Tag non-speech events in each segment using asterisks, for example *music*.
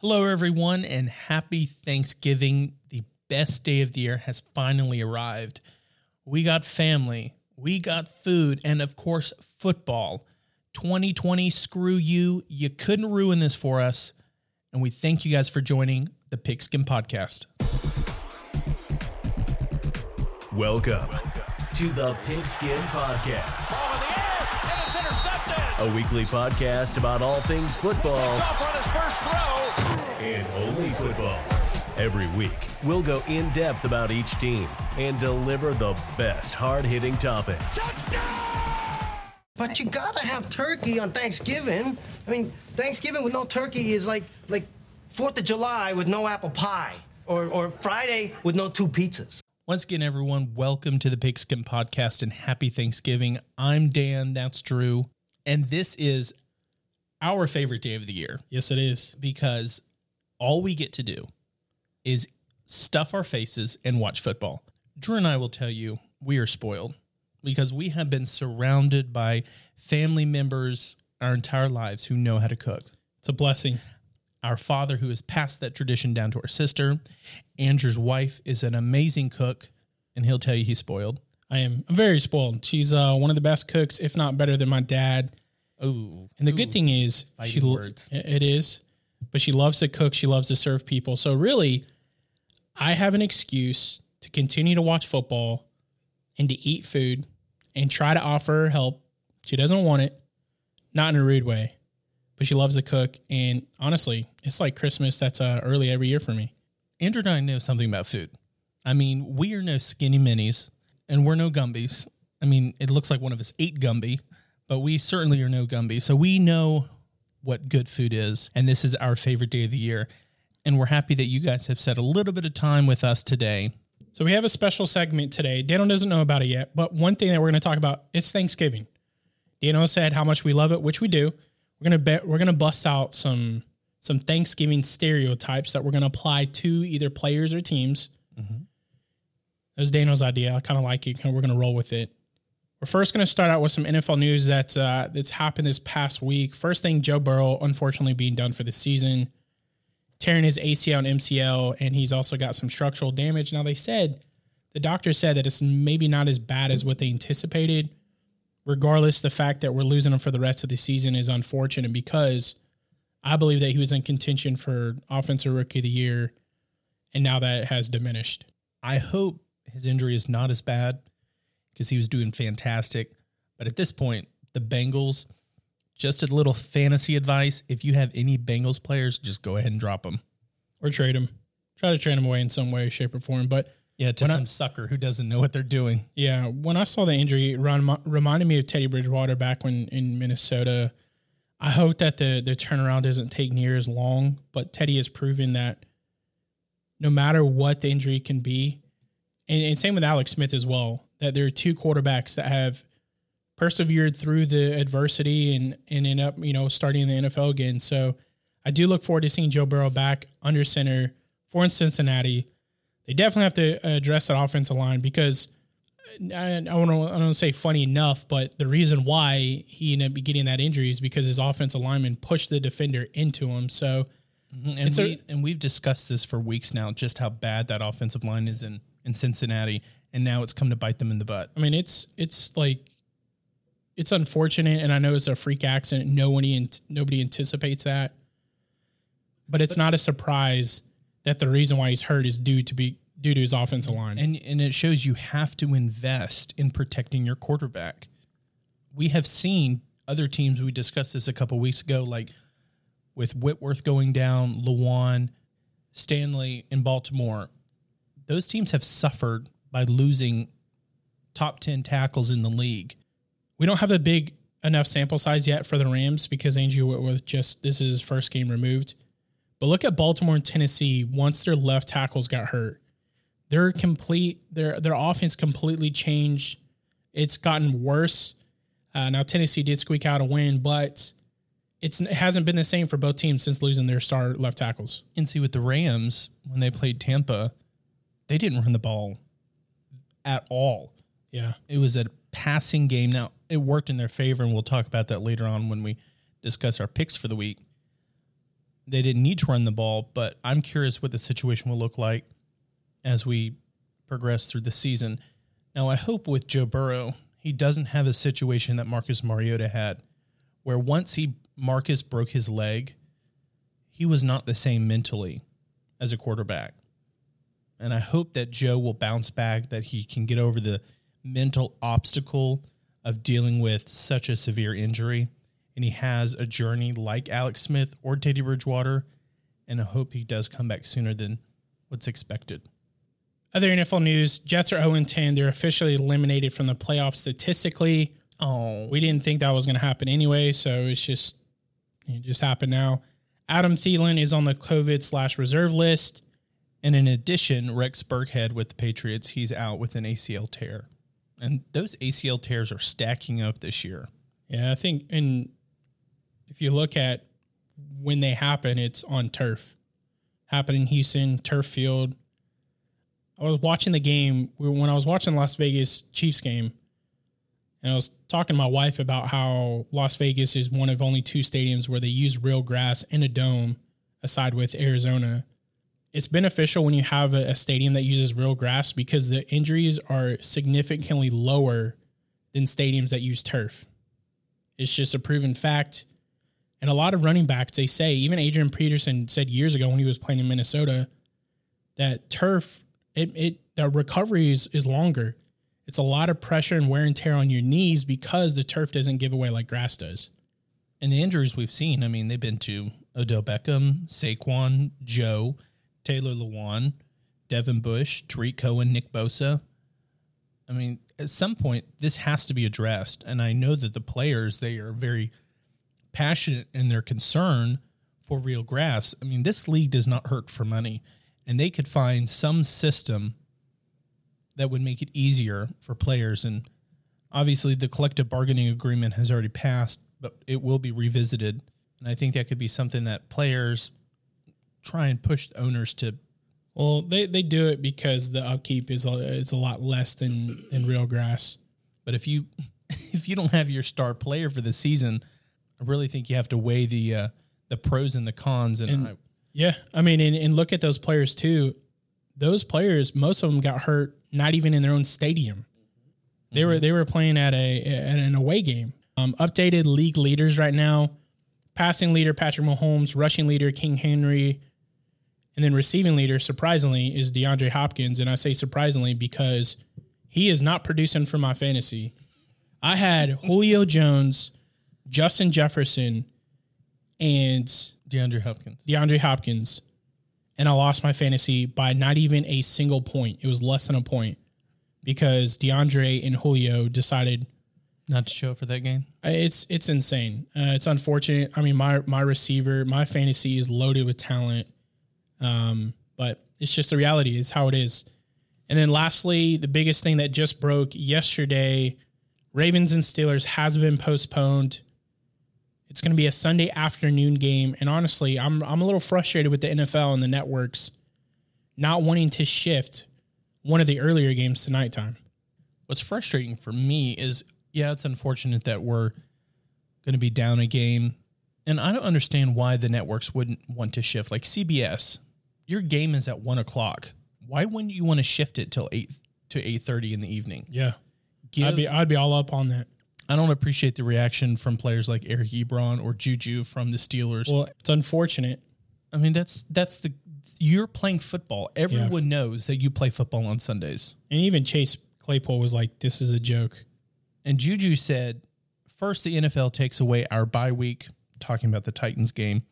Hello, everyone, and happy Thanksgiving. The best day of the year has finally arrived. We got family, we got food, and of course, football. 2020, screw you. You couldn't ruin this for us. And we thank you guys for joining the Pigskin Podcast. Welcome to the Pigskin Podcast, a weekly podcast about all things football Off on his first throw. and only football. Every week, we'll go in depth about each team and deliver the best hard hitting topics. But you gotta have turkey on Thanksgiving. I mean, Thanksgiving with no turkey is like like Fourth of July with no apple pie, or or Friday with no two pizzas. Once again, everyone, welcome to the Pigskin Podcast and happy Thanksgiving. I'm Dan, that's Drew, and this is our favorite day of the year Yes, it is. because all we get to do is stuff our faces and watch football. Drew and I will tell you we are spoiled because we have been surrounded by family members our entire lives who know how to cook. It's a blessing. Our father, who has passed that tradition down to our sister, Andrew's wife is an amazing cook, and he'll tell you he's spoiled. I am I'm very spoiled. She's uh, one of the best cooks, if not better than my dad. Ooh, And the good thing is, fighting she words. It is, but she loves to cook. She loves to serve people. So really, I have an excuse to continue to watch football and to eat food and try to offer her help. She doesn't want it, not in a rude way, but she loves to cook. And honestly, it's like Christmas. That's uh, early every year for me. Andrew and I know something about food. I mean, we are no skinny minis, and we're no Gumbies. I mean, it looks like one of us ate Gumby, but we certainly are no Gumby. So we know what good food is, and this is our favorite day of the year. And we're happy that you guys have set a little bit of time with us today. So we have a special segment today. Dano doesn't know about it yet, but one thing that we're going to talk about is Thanksgiving. Dano said how much we love it, which we do. We're gonna bet we're gonna bust out some some Thanksgiving stereotypes that we're gonna apply to either players or teams. Mm-hmm. That was Dano's idea. I kind of like it. We're gonna roll with it. We're first gonna start out with some NFL news that's uh, that's happened this past week. First thing, Joe Burrow unfortunately being done for the season tearing his ACL and MCL, and he's also got some structural damage. Now, they said, the doctor said that it's maybe not as bad as what they anticipated. Regardless, the fact that we're losing him for the rest of the season is unfortunate because I believe that he was in contention for Offensive Rookie of the Year, and now that has diminished. I hope his injury is not as bad because he was doing fantastic. But at this point, the Bengals, just a little fantasy advice if you have any Bengals players, just go ahead and drop them. Or trade them. Try to trade them away in some way, shape, or form. But Yeah, to When I- some sucker who doesn't know what they're doing. Yeah, when I saw the injury, it reminded me of Teddy Bridgewater back when in Minnesota. I hope that the the turnaround doesn't take near as long, but Teddy has proven that no matter what the injury can be, and, and same with Alex Smith as well, that there are two quarterbacks that have persevered through the adversity and and end up you know starting in the NFL again. So I do look forward to seeing Joe Burrow back under center for in Cincinnati. They definitely have to address that offensive line because I, I want to I don't say funny enough, but the reason why he ended up getting that injury is because his offensive lineman pushed the defender into him. So mm-hmm. And, It's a- and we've discussed this for weeks now, just how bad that offensive line is in, in Cincinnati. And now it's come to bite them in the butt. I mean, it's it's like it's unfortunate, and I know it's a freak accident. Nobody nobody anticipates that, but it's not a surprise that the reason why he's hurt is due to be due to his offensive line. And, and it shows you have to invest in protecting your quarterback. We have seen other teams, we discussed this a couple weeks ago, like with Whitworth going down, Lewan, Stanley in Baltimore. Those teams have suffered by losing top 10 tackles in the league. we don't have a big enough sample size yet for the Rams because Angie Whitworth just this is his first game removed. But look at Baltimore and Tennessee. Once their left tackles got hurt, their complete their their offense completely changed. It's gotten worse. Uh, now Tennessee did squeak out a win, but it's it hasn't been the same for both teams since losing their star left tackles. And see, with the Rams, when they played Tampa, they didn't run the ball at all. Yeah, It was a passing game. Now, it worked in their favor, and we'll talk about that later on when we discuss our picks for the week. they didn't need to run the ball, but I'm curious what the situation will look like as we progress through the season. Now, I hope with Joe Burrow, he doesn't have a situation that Marcus Mariota had, where once he Marcus broke his leg, he was not the same mentally as a quarterback. And I hope that Joe will bounce back, that he can get over the mental obstacle of dealing with such a severe injury. And he has a journey like Alex Smith or Teddy Bridgewater. And I hope he does come back sooner than what's expected. Other NFL news Jets are 0 10. They're officially eliminated from the playoffs statistically. Oh, We didn't think that was going to happen anyway, so it's just it just happened now. Adam Thielen is on the COVID slash reserve list. And in addition, Rex Burkhead with the Patriots, he's out with an ACL tear. And those ACL tears are stacking up this year. Yeah, I think, and if you look at when they happen, it's on turf. Happened in Houston, turf field. I was watching the game when I was watching Las Vegas Chiefs game, and I was talking to my wife about how Las Vegas is one of only two stadiums where they use real grass in a dome, aside with Arizona. It's beneficial when you have a, a stadium that uses real grass because the injuries are significantly lower than stadiums that use turf. It's just a proven fact. And a lot of running backs, they say, even Adrian Peterson said years ago when he was playing in Minnesota, that turf, it, it the recovery is, is longer. It's a lot of pressure and wear and tear on your knees because the turf doesn't give away like grass does. And the injuries we've seen, I mean, they've been to Odell Beckham, Saquon, Joe, Taylor Lewan, Devin Bush, Tarik Cohen, Nick Bosa. I mean, at some point, this has to be addressed. And I know that the players, they are very passionate in their concern for real grass. I mean, this league does not hurt for money. And they could find some system that would make it easier for players. And obviously, the collective bargaining agreement has already passed, but it will be revisited. And I think that could be something that players try and push owners to. Well, they, they do it because the upkeep is a, is a lot less than, than real grass. But if you *laughs* if you don't have your star player for the season, I really think you have to weigh the uh, the pros and the cons. And, And- I, Yeah, I mean, and, and look at those players too. Those players, most of them got hurt not even in their own stadium. They were they were playing at a at an away game. Um, updated league leaders right now: passing leader Patrick Mahomes, rushing leader King Henry, and then receiving leader surprisingly is DeAndre Hopkins. And I say surprisingly because he is not producing for my fantasy. I had Julio Jones, Justin Jefferson, and DeAndre Hopkins. DeAndre Hopkins, and I lost my fantasy by not even a single point. It was less than a point because DeAndre and Julio decided Not to show up for that game. it's it's insane. Uh, it's unfortunate. I mean, my my receiver, my fantasy is loaded with talent, um, but it's just the reality. It's how it is. And then lastly, the biggest thing that just broke yesterday: Ravens and Steelers has been postponed. It's going to be a Sunday afternoon game, and honestly, I'm I'm a little frustrated with the NFL and the networks not wanting to shift one of the earlier games to nighttime. What's frustrating for me is, yeah, it's unfortunate that we're going to be down a game, and I don't understand why the networks wouldn't want to shift. Like CBS, your game is at one o'clock. Why wouldn't you want to shift it till eight to eight thirty in the evening? Yeah, Give, I'd be I'd be all up on that. I don't appreciate the reaction from players like Eric Ebron or Juju from the Steelers. Well, it's unfortunate. I mean, that's that's the you're playing football. Everyone knows that you play football on Sundays. And even Chase Claypool was like, "This is a joke." And Juju said, first the NFL takes away our bye week, talking about the Titans game,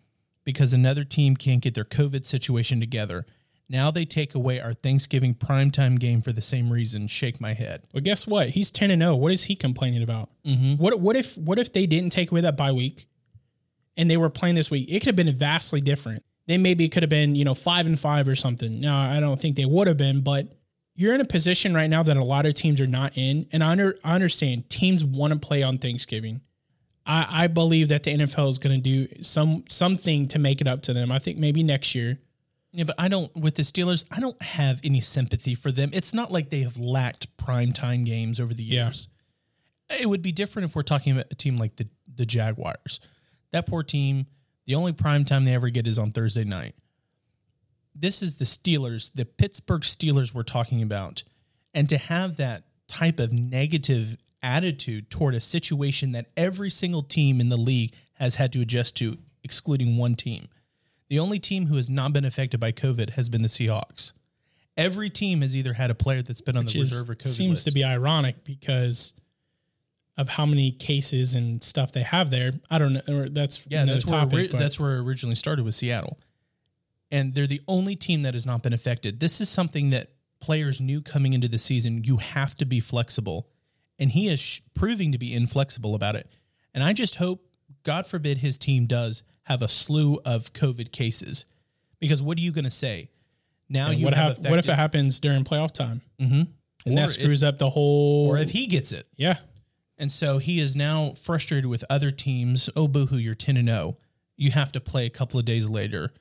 because another team can't get their COVID situation together. Now they take away our Thanksgiving primetime game for the same reason. Shake my head. Well, guess what? He's ten and zero. What is he complaining about? Mm-hmm. What What if What if they didn't take away that bye week, and they were playing this week? It could have been vastly different. They maybe could have been you know five and five or something. No, I don't think they would have been. But you're in a position right now that a lot of teams are not in, and I, under, I understand teams want to play on Thanksgiving. I, I believe that the NFL is going to do some something to make it up to them. I think maybe next year. Yeah, but I don't with the Steelers. I don't have any sympathy for them. It's not like they have lacked primetime games over the Yeah. years. It would be different if we're talking about a team like the the Jaguars. That poor team, The only prime time they ever get is on Thursday night. This is the Steelers, the Pittsburgh Steelers we're talking about. And to have that type of negative attitude toward a situation that every single team in the league has had to adjust to, excluding one team. The only team who has not been affected by COVID has been the Seahawks. Every team has either had a player that's been on Which the is, reserve or COVID seems list. to be ironic because of how many cases and stuff they have there. I don't know. That's Yeah, that's where topic, that's where it originally started with Seattle, and they're the only team that has not been affected. This is something that players knew coming into the season. You have to be flexible, and he is sh- proving to be inflexible about it. And I just hope, God forbid, his team does have a slew of COVID cases, because what are you going to say? Now And you what, have hap- what if it happens during playoff time? Mm-hmm. And Or that if- screws up the whole. or if he gets it? yeah, And so he is now frustrated with other teams. Oh, boohoo, you're 10 and 0. You have to play a couple of days later.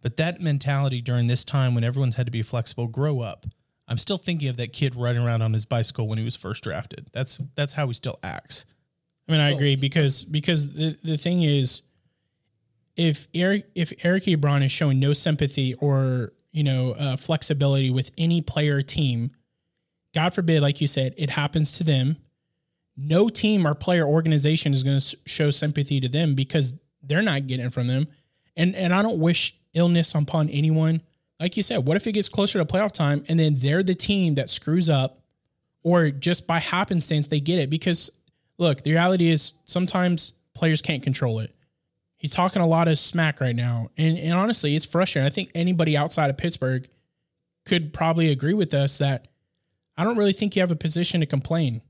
But that mentality during this time when everyone's had to be flexible, grow up. I'm still thinking of that kid riding around on his bicycle when he was first drafted. That's that's how he still acts. I mean, I agree because because the, the thing is, if Eric if Eric Ebron is showing no sympathy or you know uh, flexibility with any player team, God forbid, like you said, it happens to them. No team or player organization is going to show sympathy to them because they're not getting from them. And and I don't wish illness upon anyone. Like you said, what if it gets closer to playoff time and then they're the team that screws up, or just by happenstance they get it? Because look, the reality is sometimes players can't control it. He's talking a lot of smack right now. And, and honestly, it's frustrating. I think anybody outside of Pittsburgh could probably agree with us that I don't really think you have a position to complain.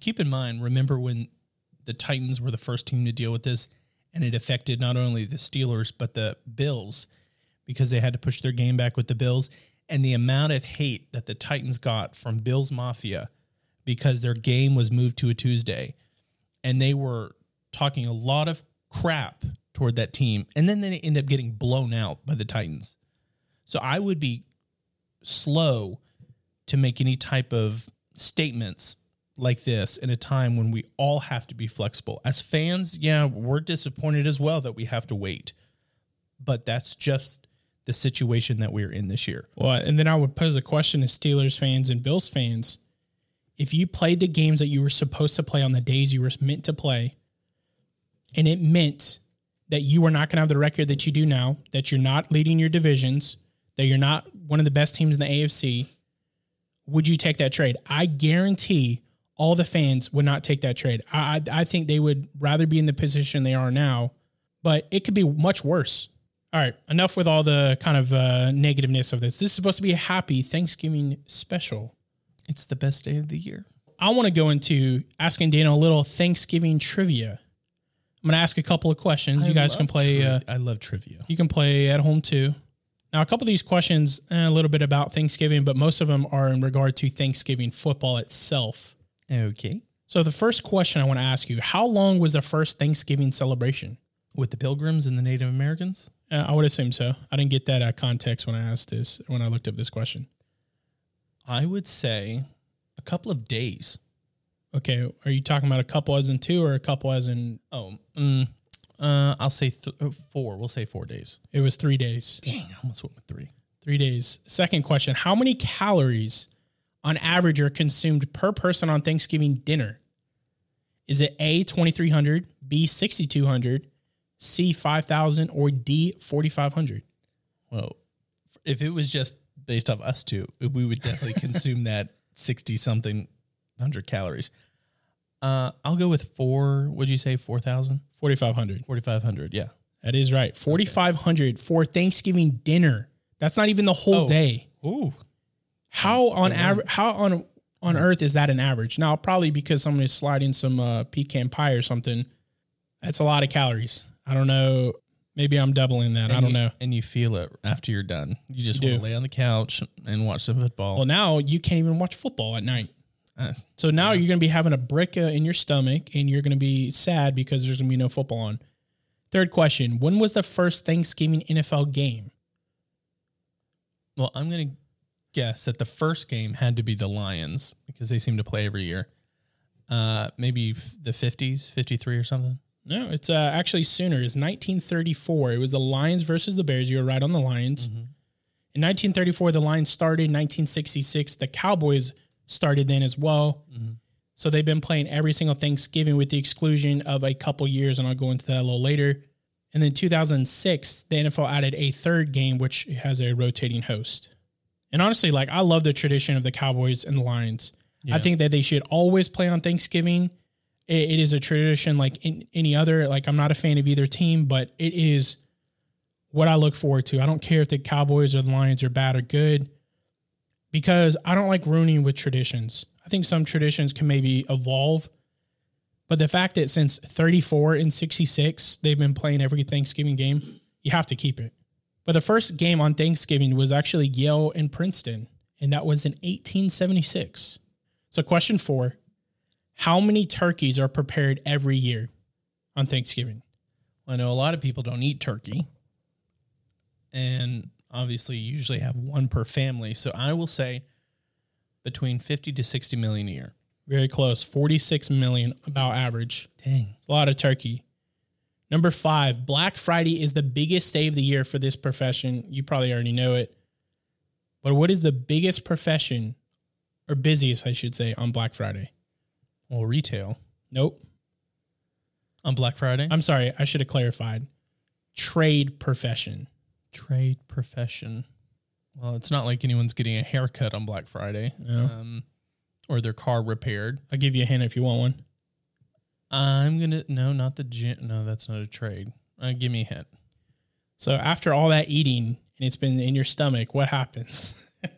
Keep in mind, remember when the Titans were the first team to deal with this and it affected not only the Steelers but the Bills because they had to push their game back with the Bills and the amount of hate that the Titans got from Bills Mafia because their game was moved to a Tuesday and they were talking a lot of crap toward that team and then they end up getting blown out by the Titans. So I would be slow to make any type of statements like this in a time when we all have to be flexible. As fans, yeah, we're disappointed as well that we have to wait. But that's just the situation that we're in this year. Well, and then I would pose a question to Steelers fans and Bills fans. If you played the games that you were supposed to play on the days you were meant to play, and it meant that you were not going to have the record that you do now, that you're not leading your divisions, that you're not one of the best teams in the AFC, would you take that trade? I guarantee all the fans would not take that trade. I, I I think they would rather be in the position they are now, but it could be much worse. All right, enough with all the kind of uh, negativeness of this. This is supposed to be a happy Thanksgiving special. It's the best day of the year. I want to go into asking Dano a little Thanksgiving trivia. I'm going to ask a couple of questions. you guys can play. tri- Uh, I love trivia. you can play at home too. Now, a couple of these questions, eh, a little bit about Thanksgiving, but most of them are in regard to Thanksgiving football itself. Okay. So, the first question I want to ask you: How long was the first Thanksgiving celebration? With the Pilgrims and the Native Americans? Uh, I would assume so. I didn't get that uh, context when I asked this when I looked up this question. I would say a couple of days. Okay, are you talking about a couple as in two or a couple as in? Oh, mm, uh, I'll say th- uh, four. We'll say four days. It was three days. Dang, I almost went with three. Three days. Second question: How many calories, on average, are consumed per person on Thanksgiving dinner? Is it A twenty three hundred, B sixty two hundred, C five thousand, or D forty five hundred? Well, if it was just based off us two, we would definitely *laughs* consume that 60 something hundred calories. Uh, I'll go with four. Would you say 4,000? Forty five hundred. 4,500. Yeah. That is right. Forty five hundred for Thanksgiving dinner. That's not even the whole Oh. day. Ooh. How on average? How on on earth is that an average? Now, probably because someone is sliding some uh, pecan pie or something. That's a lot of calories. I don't know. Maybe I'm doubling that. I don't you- know. And you feel it after you're done. You just You want do. to lay on the couch and watch some football. Well, now you can't even watch football at night. Uh, So now you're going to be having a brick uh, in your stomach, and you're going to be sad because there's going to be no football on. Third question: When was the first Thanksgiving NFL game? well, I'm going to guess that the first game had to be the Lions because they seem to play every year. Uh, maybe the 50s, 53 or something. No, it's uh, actually sooner. It's 1934. It was the Lions versus the Bears. You were right on the Lions. In 1934, the Lions started. 1966, the Cowboys started then as well. So they've been playing every single Thanksgiving with the exclusion of a couple years, and I'll go into that a little later. And then 2006, the NFL added a third game, which has a rotating host. And honestly, like I love the tradition of the Cowboys and the Lions. I think that they should always play on Thanksgiving. It, it is a tradition like any other. Like I'm not a fan of either team, but it is what I look forward to. I don't care if the Cowboys or the Lions are bad or good because I don't like ruining with traditions. I think some traditions can maybe evolve, but the fact that since 34 and 66 they've been playing every Thanksgiving game, you have to keep it. But the first game on Thanksgiving was actually Yale and Princeton, and that was in 1876. So, question four How many turkeys are prepared every year on Thanksgiving? I know a lot of people don't eat turkey, and obviously you usually have one per family. So I will say between 50 to 60 million a year. Very close. 46 million about average. Dang. A lot of turkey. Number five, Black Friday is the biggest day of the year for this profession. You probably already know it. But what is the biggest profession, or busiest, I should say, on Black Friday? Well, retail Nope. on Black Friday. I'm sorry. I should have clarified. Trade profession. trade profession. Well, it's not like anyone's getting a haircut on Black Friday um, or their car repaired. I'll give you a hint if you want one. I'm going to, no, not the gym. No, that's not a trade. Uh, give me a hint. So after all that eating and it's been in your stomach, what happens? *laughs*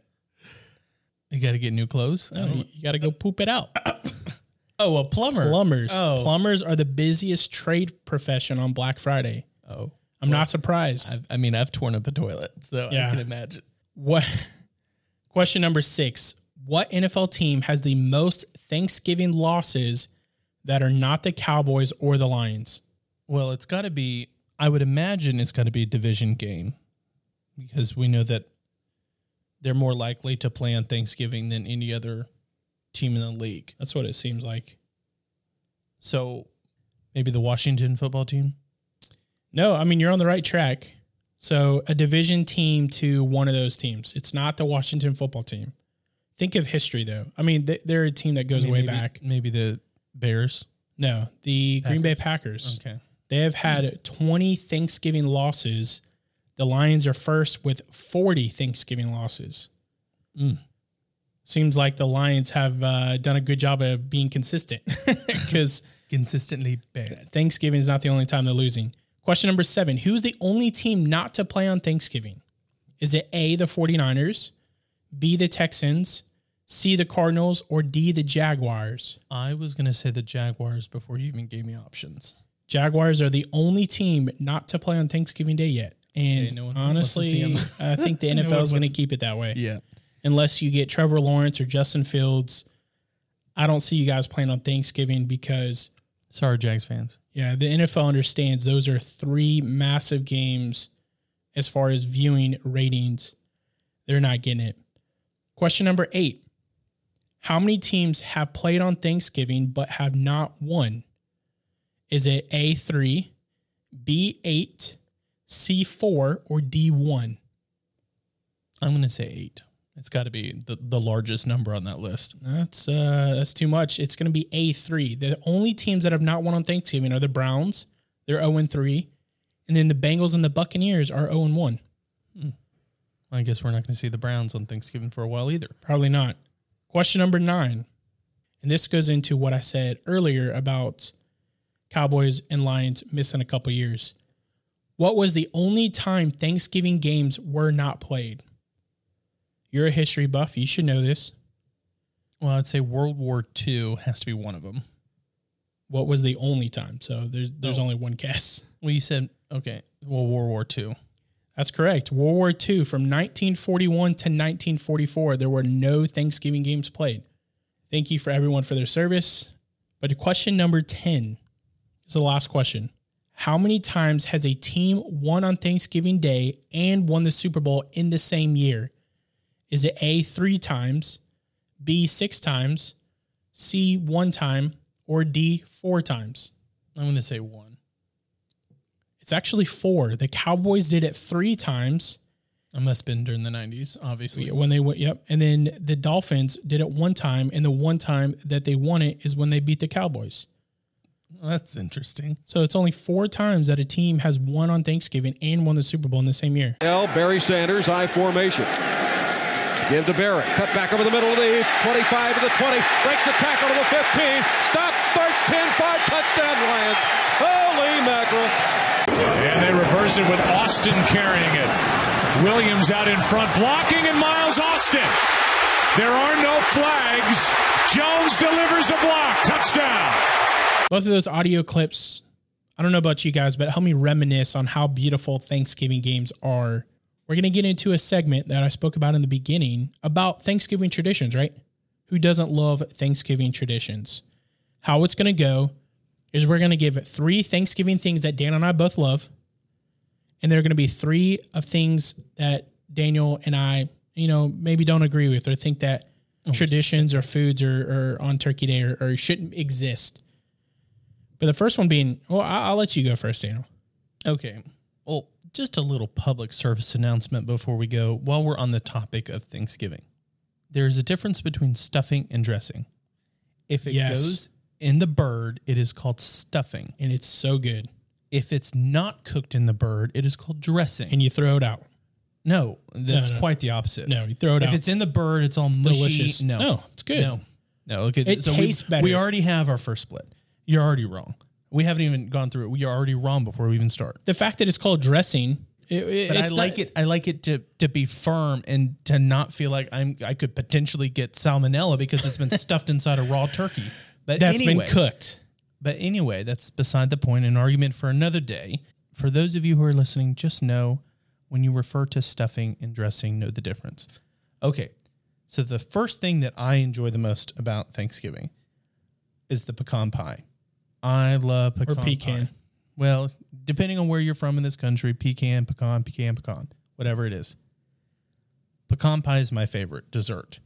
You got to get new clothes. I don't- you you got to go poop it out. *coughs* oh, a plumber. Plumbers. Oh. Plumbers are the busiest trade profession on Black Friday. Oh, I'm not surprised. I've, I mean, I've torn up a toilet, so Yeah. I can imagine. What? *laughs* Question number six. What NFL team has the most Thanksgiving losses that are not the Cowboys or the Lions? Well, it's got to be, I would imagine it's got to be a division game because we know that they're more likely to play on Thanksgiving than any other team in the league. That's what it seems like. So maybe the Washington football team. No, I mean, you're on the right track. So a division team to one of those teams. It's not the Washington football team. Think of history, though. I mean, they- they're a team that goes way maybe, back. Maybe the Bears. No, the Green Bay Packers. Okay. They have had 20 Thanksgiving losses. The Lions are first with 40 Thanksgiving losses. Hmm. Seems like the Lions have uh, done a good job of being consistent *laughs* because Consistently bad. Thanksgiving is not the only time they're losing. Question number seven Who's the only team not to play on Thanksgiving? Is it A, the 49ers, B, the Texans, C, the Cardinals, or D, the Jaguars? I was going to say the Jaguars before you even gave me options. Jaguars are the only team not to play on Thanksgiving Day yet. And Okay, no one wants to see honestly. I think the *laughs* NFL one is going to keep it that way. Yeah. Unless you get Trevor Lawrence or Justin Fields. I don't see you guys playing on Thanksgiving because, Sorry, Jags fans. yeah, the NFL understands those are three massive games as far as viewing ratings. They're not getting it. Question number eight How many teams have played on Thanksgiving but have not won? Is it A3, B8, C4, or D1? I'm going to say eight. It's got to be the, the largest number on that list. That's uh that's too much. It's going to be A3. The only teams that have not won on Thanksgiving are the Browns. They're 0 3. And then the Bengals and the Buccaneers are 0 1. I guess we're not going to see the Browns on Thanksgiving for a while either. Probably not. Question number 9. And this goes into what I said earlier about Cowboys and Lions missing a couple years. What was the only time Thanksgiving games were not played? You're a history buff. You should know this. Well, I'd say World War II has to be one of them. What was the only time? So there's there's Oh. only one guess. *laughs* Well, you said, okay, well, World War II. That's correct. World War II from 1941 to 1944, there were no Thanksgiving games played. Thank you for everyone for their service. But question number 10 is the last question. How many times has a team won on Thanksgiving Day and won the Super Bowl in the same year? Is it A, three times, B, six times, C, one time, or D, four times? I'm going to say one. It's actually four. The Cowboys did it three times It must have been during the 90s, obviously. when they went. Yep, and then the Dolphins did it one time, and the one time that they won it is when they beat the Cowboys. That's interesting. So it's only four times that a team has won on Thanksgiving and won the Super Bowl in the same year. L. Barry Sanders, I formation. Give to Barry. Cut back over the middle of the 25 to the 20. Breaks a tackle to the 15. Stop, starts 10 5. Touchdown Lions. Holy mackerel. And they reverse it with Austin carrying it. Williams out in front, blocking, and Miles Austin. There are no flags. Jones delivers the block. Touchdown. Both of those audio clips, I don't know about you guys, but help me reminisce on how beautiful Thanksgiving games are. We're going to get into a segment that I spoke about in the beginning about Thanksgiving traditions, right? Who doesn't love Thanksgiving traditions? How it's going to go is we're going to give three Thanksgiving things that Dan and I both love. And there are going to be three of things that Daniel and I, you know, maybe don't agree with or think that oh, traditions or foods or, or on Turkey Day or, or shouldn't exist. But the first one being, well, I'll let you go first, Daniel. Okay. Just a little public service announcement before we go. While we're on the topic of Thanksgiving, there's a difference between stuffing and dressing. If it Yes. goes in the bird, it is called stuffing. And it's so good. If it's not cooked in the bird, it is called dressing. And you throw it out. no, that's No, no. quite the opposite. No, you throw it if out. If it's in the bird, it's all mushy. delicious. No, No, it's good. No, no. Okay, It we- tastes better. We already have our first split. You're already wrong. We haven't even gone through it. We are already wrong before we even start. the fact that it's called dressing, it, it- But I like not- it. I like it to to be firm and to not feel like I'm. I could potentially get salmonella because it's been stuffed inside a raw turkey. But That's anyway, been cooked. But anyway, that's beside the point. An argument for another day. For those of you who are listening, just know when you refer to stuffing and dressing, know the difference. Okay, so the first thing that I enjoy the most about Thanksgiving is the pecan pie. I love pecan pecan. pie. Well, depending on where you're from in this country, pecan, pecan, pecan, pecan, whatever it is. Pecan pie is my favorite dessert.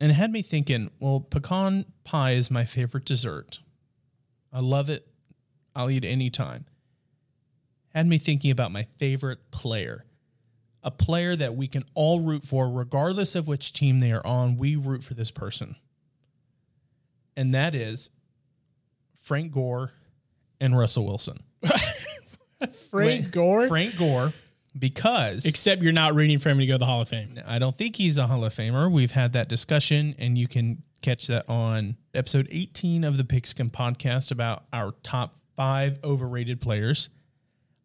And it had me thinking, well, pecan pie is my favorite dessert. I love it. I'll eat it anytime. Had me thinking about my favorite player. A player that we can all root for, regardless of which team they are on. We root for this person. And that is Frank Gore and Russell Wilson. *laughs* Frank Gore. Frank Gore, because Except you're not rooting for him to go to the Hall of Fame. I don't think he's a Hall of Famer. We've had that discussion, and you can catch that on episode 18 of the Pigskin podcast about our top five overrated players.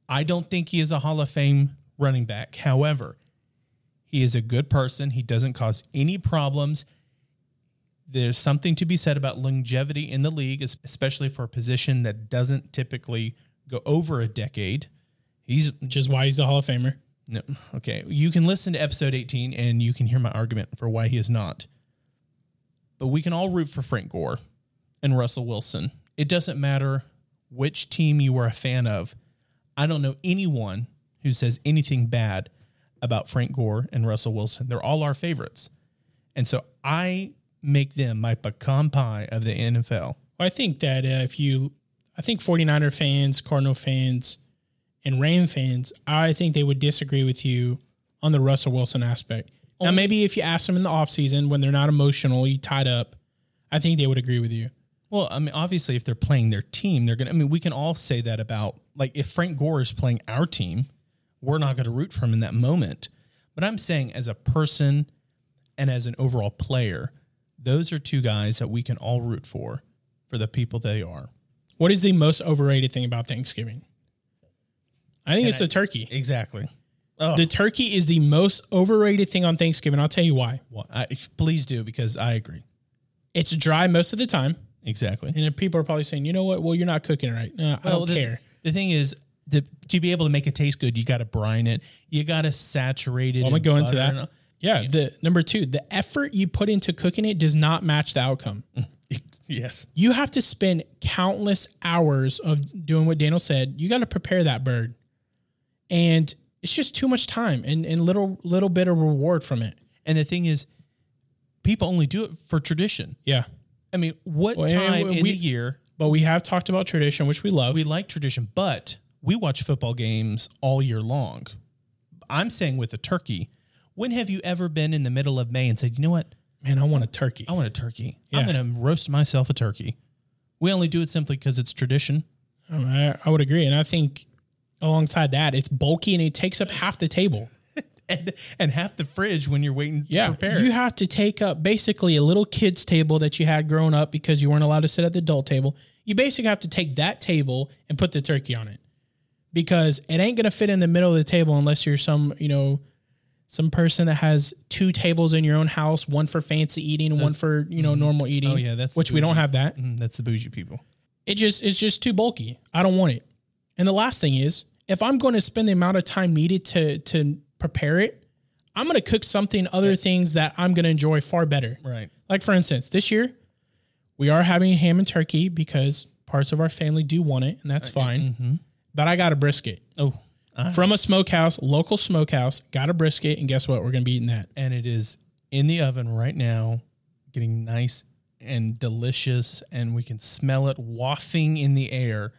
I don't think he is a Hall of Fame running back. However, he is a good person. He doesn't cause any problems. There's something to be said about longevity in the league, especially for a position that doesn't typically go over a decade. He's Which is why he's a Hall of Famer. no. Okay. You can listen to episode 18 and you can hear my argument for why he is not. But we can all root for Frank Gore and Russell Wilson. It doesn't matter which team you are a fan of. I don't know anyone who says anything bad about Frank Gore and Russell Wilson. They're all our favorites. And so I make them my pecan pie of the NFL. I think that uh, if you, I think 49er fans, Cardinal fans, and Ram fans, I think they would disagree with you on the Russell Wilson aspect. Now, maybe if you ask them in the offseason when they're not emotionally tied up, I think they would agree with you. Well, I mean, obviously, if they're playing their team, they're going to, I mean, we can all say that about, like, if Frank Gore is playing our team, we're not going to root for him in that moment. But I'm saying, as a person and as an overall player, those are two guys that we can all root for, for the people they are. What is the most overrated thing about Thanksgiving? I think it's I- the turkey. Exactly. The oh. turkey is the most overrated thing on Thanksgiving. I'll tell you why. Well, I, please do, because I agree. It's dry most of the time. Exactly. And people are probably saying, you know what? Well, you're not cooking it right. No, I don't the, care. The thing is, the, to be able to make it taste good, you got to brine it. You got to saturate it. Well, I'm gonna go into that. And- Yeah, the number two, the effort you put into cooking it does not match the outcome. *laughs* yes. You have to spend countless hours of doing what Daniel said. You got to prepare that bird, and it's just too much time and, and little little bit of reward from it. And the thing is, people only do it for tradition. Yeah, I mean, what Well, time and in we- the year but we have talked about tradition, which we love. we like tradition, but we watch football games all year long. I'm saying with a turkey, when have you ever been in the middle of May and said, you know what? Man, I want a turkey. I want a turkey. I'm going to roast myself a turkey. We only do it simply because it's tradition. I, I would agree, and I think alongside that, it's bulky and it takes up half the table. *laughs* And, and half the fridge when you're waiting to Yeah, prepare. you have to take up basically a little kid's table that you had growing up because you weren't allowed to sit at the adult table. You basically have to take that table and put the turkey on it because it ain't gonna fit in the middle of the table unless you're some you know some person that has two tables in your own house, one for fancy eating and one for you know mm-hmm. normal eating. Oh, yeah, that's which we don't have that. Mm, that's the bougie people. It just it's just too bulky. I don't want it. And the last thing is, if I'm going to spend the amount of time needed to to prepare it, I'm going to cook something other things that I'm going to enjoy far better. Right. Like for instance, this year we are having ham and turkey because parts of our family do want it, and that's uh, fine. Mm-hmm. But I got a brisket Oh, from a smokehouse, local smokehouse. Got a brisket, and guess what? We're going to be eating that. and it is in the oven right now, getting nice and delicious, and we can smell it wafting in the air.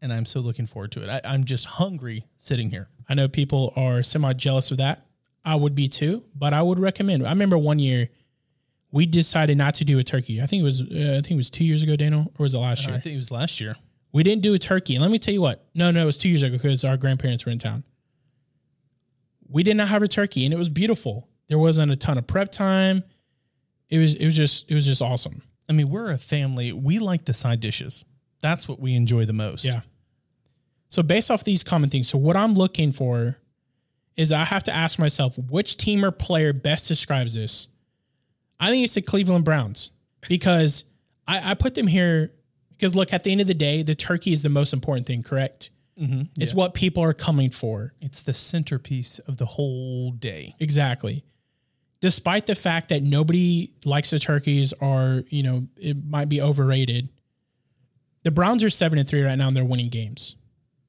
And I'm so looking forward to it. I, I'm just hungry sitting here. I know people are semi jealous of that. I would be too, but I would recommend. I remember one year we decided not to do a turkey. I think it was uh, I think it was two years ago, Daniel, or was it last year? I think it was last year. We didn't do a turkey. And let me tell you what. No, no, it was two years ago because our grandparents were in town. We did not have a turkey, and it was beautiful. There wasn't a ton of prep time. It was it was just it was just awesome. I mean, we're a family. We like the side dishes. That's what we enjoy the most. Yeah. So based off these common things, so what I'm looking for is I have to ask myself which team or player best describes this. I think it's the Cleveland Browns because I, I put them here because look, at the end of the day, the turkey is the most important thing, correct? Mm-hmm. It's what people are coming for. It's the centerpiece of the whole day. Exactly. Despite the fact that nobody likes the turkeys or, you know, it might be overrated, the Browns are seven and three right now and they're winning games.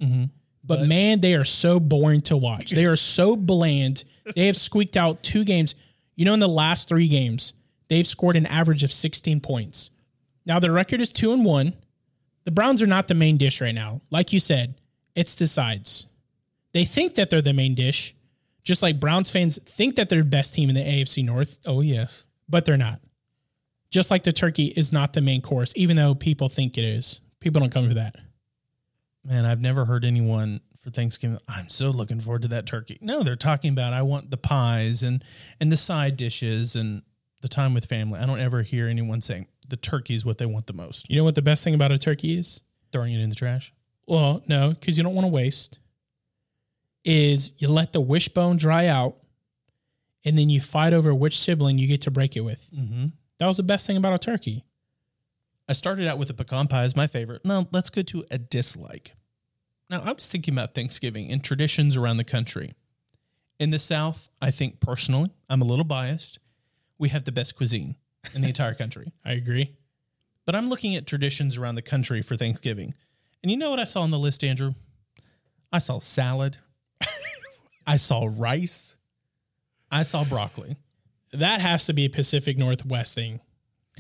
Mm-hmm. But, man, they are so boring to watch. They are so bland. They have squeaked out two games. You know, in the last three games, they've scored an average of 16 points. Now the record is two and one. The Browns are not the main dish right now. Like you said, it's the sides. They think that they're the main dish, just like Browns fans think that they're the best team in the AFC North, Oh, yes. but they're not. Just like the turkey is not the main course, even though people think it is. People don't come for that. Man, I've never heard anyone for Thanksgiving. I'm so looking forward to that turkey. No, they're talking about I want the pies and and the side dishes and the time with family. I don't ever hear anyone saying the turkey is what they want the most. You know what the best thing about a turkey is? Throwing it in the trash. Well, no, because you don't want to waste. Is you let the wishbone dry out, and then you fight over which sibling you get to break it with. Mm-hmm. That was the best thing about a turkey. I started out with a pecan pie as my favorite. Now let's go to a dislike. Now I was thinking about Thanksgiving and traditions around the country. In the South, I think personally, I'm a little biased. We have the best cuisine in the entire country. I agree. But I'm looking at traditions around the country for Thanksgiving. And you know what I saw on the list, Andrew? I saw salad. *laughs* I saw rice. I saw broccoli. That has to be a Pacific Northwest thing,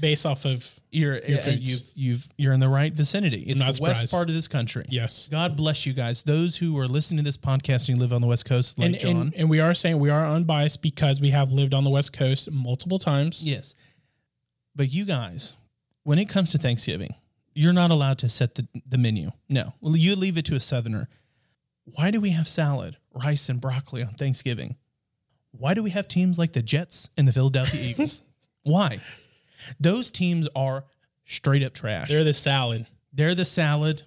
based off of You're Your uh, you've you've you're in the right vicinity. It's the west part of this country. yes. God bless you guys. Those who are listening to this podcast and you live on the West Coast, like And, John. and and we are saying we are unbiased because we have lived on the West Coast multiple times. yes. But you guys, when it comes to Thanksgiving, you're not allowed to set the, the menu. No. Well, you leave it to a southerner. Why do we have salad, rice, and broccoli on Thanksgiving? Why do we have teams like the Jets and the Philadelphia *laughs* Eagles? Why? Those teams are straight up trash. They're the salad. they're the salad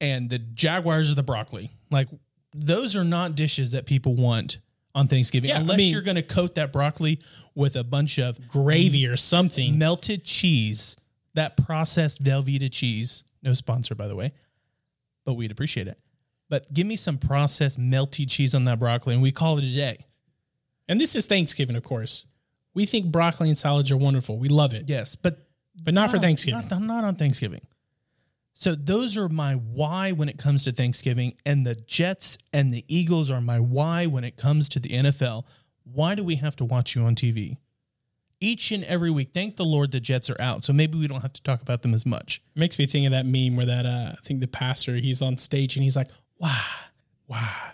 and the Jaguars are the broccoli. Like those are not dishes that people want on Thanksgiving Yeah, I unless mean- you're going to coat that broccoli with a bunch of Gravy or something. melted cheese, that processed Velveeta cheese. No sponsor by the way, but we'd appreciate it. But give me some processed melty cheese on that broccoli and we call it a day. And this is Thanksgiving, of course. We think broccoli and salads are wonderful. We love it, Yes, but but not for Thanksgiving. Not, not on Thanksgiving. So those are my why when it comes to Thanksgiving, and the Jets and the Eagles are my why when it comes to the NFL. Why do we have to watch you on TV? each and every week. Thank the Lord the Jets are out, so maybe we don't have to talk about them as much. It Makes me think of that meme where that uh, I think the pastor he's on stage and he's like, "Wow, wow."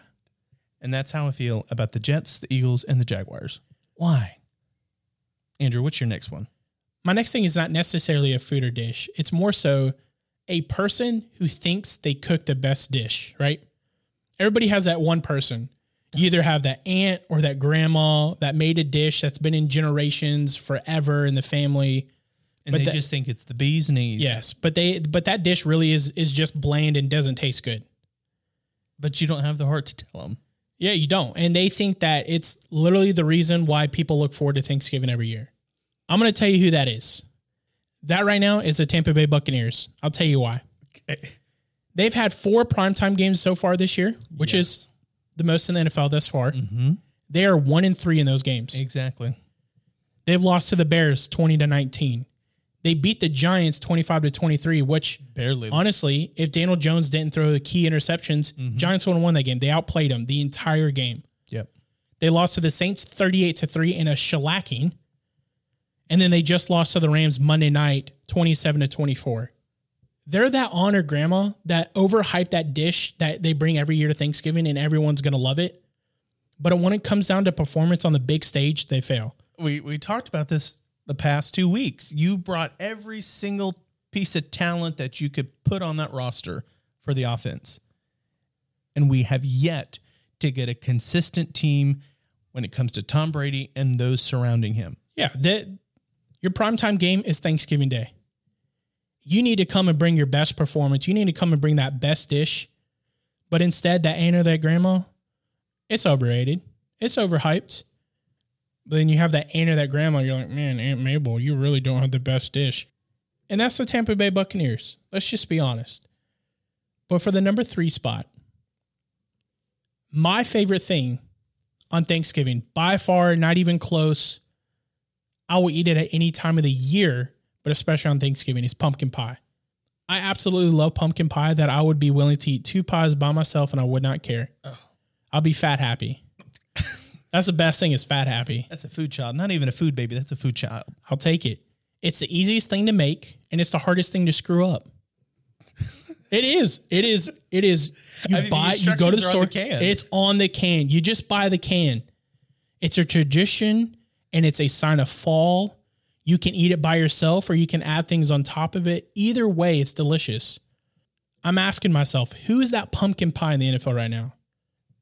And that's how I feel about the Jets, the Eagles, and the Jaguars. Why? Andrew, what's your next one? My next thing is not necessarily a food or dish. It's more so a person who thinks they cook the best dish, right? Everybody has that one person. You either have that aunt or that grandma that made a dish that's been in generations forever in the family. And But they that- just think it's the bee's knees. Yes, but they but that dish really is is just bland and doesn't taste good. But you don't have the heart to tell them. Yeah, you don't. And they think that it's literally the reason why people look forward to Thanksgiving every year. I'm going to tell you who that is. That right now is the Tampa Bay Buccaneers. I'll tell you why. They've had four primetime games so far this year, which is the most in the NFL thus far. Mm-hmm. They are one and three in those games. Exactly. They've lost to the Bears 20 to 19. They beat the Giants 25 to 23, which Barely. honestly, if Daniel Jones didn't throw the key interceptions, mm-hmm. Giants would have won that game. They outplayed them the entire game. Yep. They lost to the Saints 38 to 3 in a shellacking. And then they just lost to the Rams Monday night 27 to 24. They're that honor grandma that overhyped that dish that they bring every year to Thanksgiving and everyone's going to love it. But when it comes down to performance on the big stage, they fail. We we talked about this the past two weeks. You brought every single piece of talent that you could put on that roster for the offense. And we have yet to get a consistent team when it comes to Tom Brady and those surrounding him. Yeah, the, your primetime game is Thanksgiving Day. You need to come and bring your best performance. You need to come and bring that best dish. But instead, that aunt or that grandma, it's overrated. It's overhyped. But then you have that aunt or that grandma, you're like, man, Aunt Mabel, you really don't have the best dish. And that's the Tampa Bay Buccaneers. Let's just be honest. But for the number three spot, my favorite thing on Thanksgiving, by far, not even close, I will eat it at any time of the year, but especially on Thanksgiving, is pumpkin pie. I absolutely love pumpkin pie that I would be willing to eat two pies by myself and I would not care. I'll be fat happy. *laughs* That's the best thing is fat happy. That's a food child. Not even a food baby. That's a food child. I'll take it. It's the easiest thing to make and it's the hardest thing to screw up. it is. It is. It is. You I mean, buy, you go to the store. the can. It's on the can. You just buy the can. It's a tradition and it's a sign of fall. You can eat it by yourself or you can add things on top of it. Either way, it's delicious. I'm asking myself, who is that pumpkin pie in the NFL right now?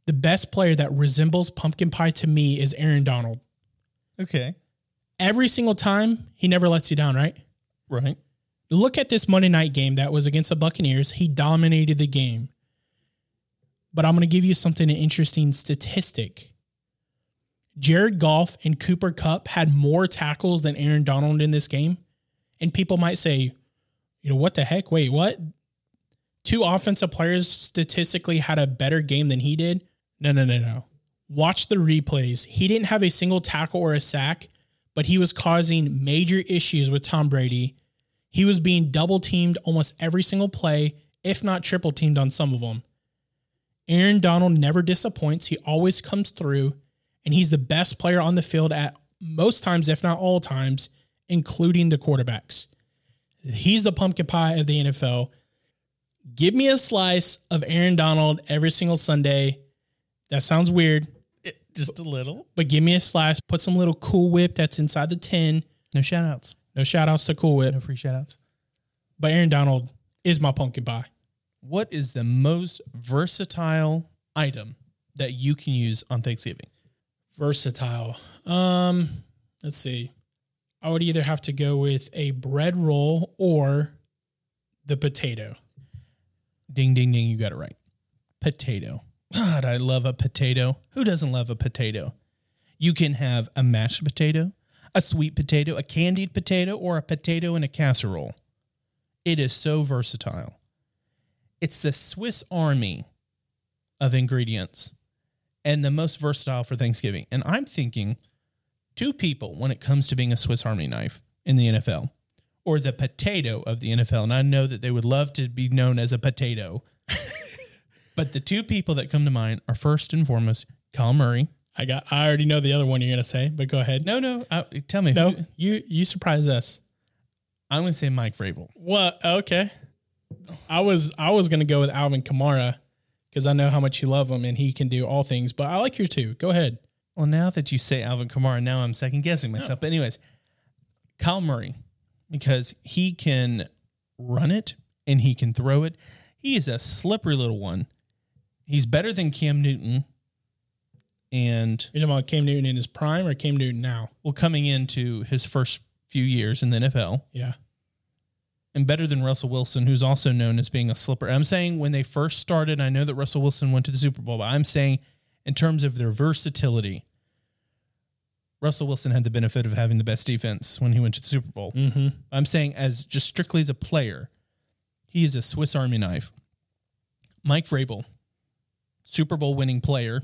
The best player that resembles pumpkin pie to me is Aaron Donald. Okay. Every single time, he never lets you down, right? Right. Look at this Monday night game that was against the Buccaneers. He dominated the game. But I'm going to give you something an interesting statistic. Jared Goff and Cooper Kupp had more tackles than Aaron Donald in this game. And people might say, you know, what the heck? Wait, what? Two offensive players statistically had a better game than he did? No, no, no, no. Watch the replays. He didn't have a single tackle or a sack, but he was causing major issues with Tom Brady. He was being double teamed almost every single play, if not triple teamed on some of them. Aaron Donald never disappoints. He always comes through, and he's the best player on the field at most times, if not all times, including the quarterbacks. He's the pumpkin pie of the NFL. Give me a slice of Aaron Donald every single Sunday. That sounds weird, Just a little. but give me a slice. Put some little Cool Whip that's inside the tin. No shout outs. No shout outs to Cool Whip, No free shout outs. but Aaron Donald is my pumpkin pie. What is the most versatile item that you can use on Thanksgiving? Versatile. Um, let's see. I would either have to go with a bread roll or the potato. Ding, ding, ding. You got it right. Potato. God, I love a potato. Who doesn't love a potato? You can have a mashed potato, a sweet potato, a candied potato, or a potato in a casserole. It is so versatile. It's the Swiss army of ingredients and the most versatile for Thanksgiving. And I'm thinking two people when it comes to being a Swiss army knife in the NFL or the potato of the NFL. And I know that they would love to be known as a potato. *laughs* but the two people that come to mind are first and foremost Kyler Murray I got. I already know the other one you're gonna say, but go ahead. No, no. Uh, tell me. no, who- you you surprise us. I'm going to say Mike Vrabel. What? Okay. I was I was gonna go with Alvin Kamara because I know how much you love him and he can do all things. But I like your two. Go ahead. Well, now that you say Alvin Kamara, now I'm second guessing myself. But anyways, Kyler Murray, because he can run it and he can throw it. He is a slippery little one. He's better than Cam Newton. And You're talking about Cam Newton in his prime or Cam Newton now? well, coming into his first few years in the NFL, Yeah. And better than Russell Wilson, who's also known as being a slipper. I'm saying when they first started, I know that Russell Wilson went to the Super Bowl, but I'm saying in terms of their versatility, Russell Wilson had the benefit of having the best defense when he went to the Super Bowl. Mm-hmm. I'm saying as just strictly as a player, he is a Swiss Army knife. Mike Vrabel, Super Bowl winning player,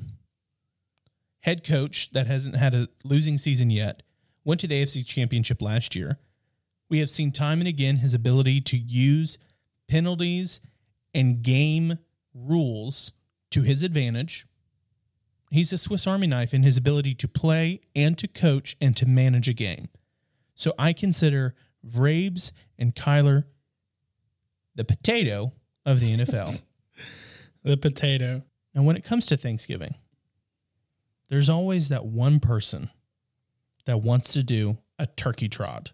head coach that hasn't had a losing season yet, went to the AFC Championship last year. We have seen time and again his ability to use penalties and game rules to his advantage. He's a Swiss Army knife in his ability to play and to coach and to manage a game. So I consider Vrabes and Kyler the potato of the NFL. *laughs* The potato. and when it comes to Thanksgiving, there's always that one person that wants to do a turkey trot.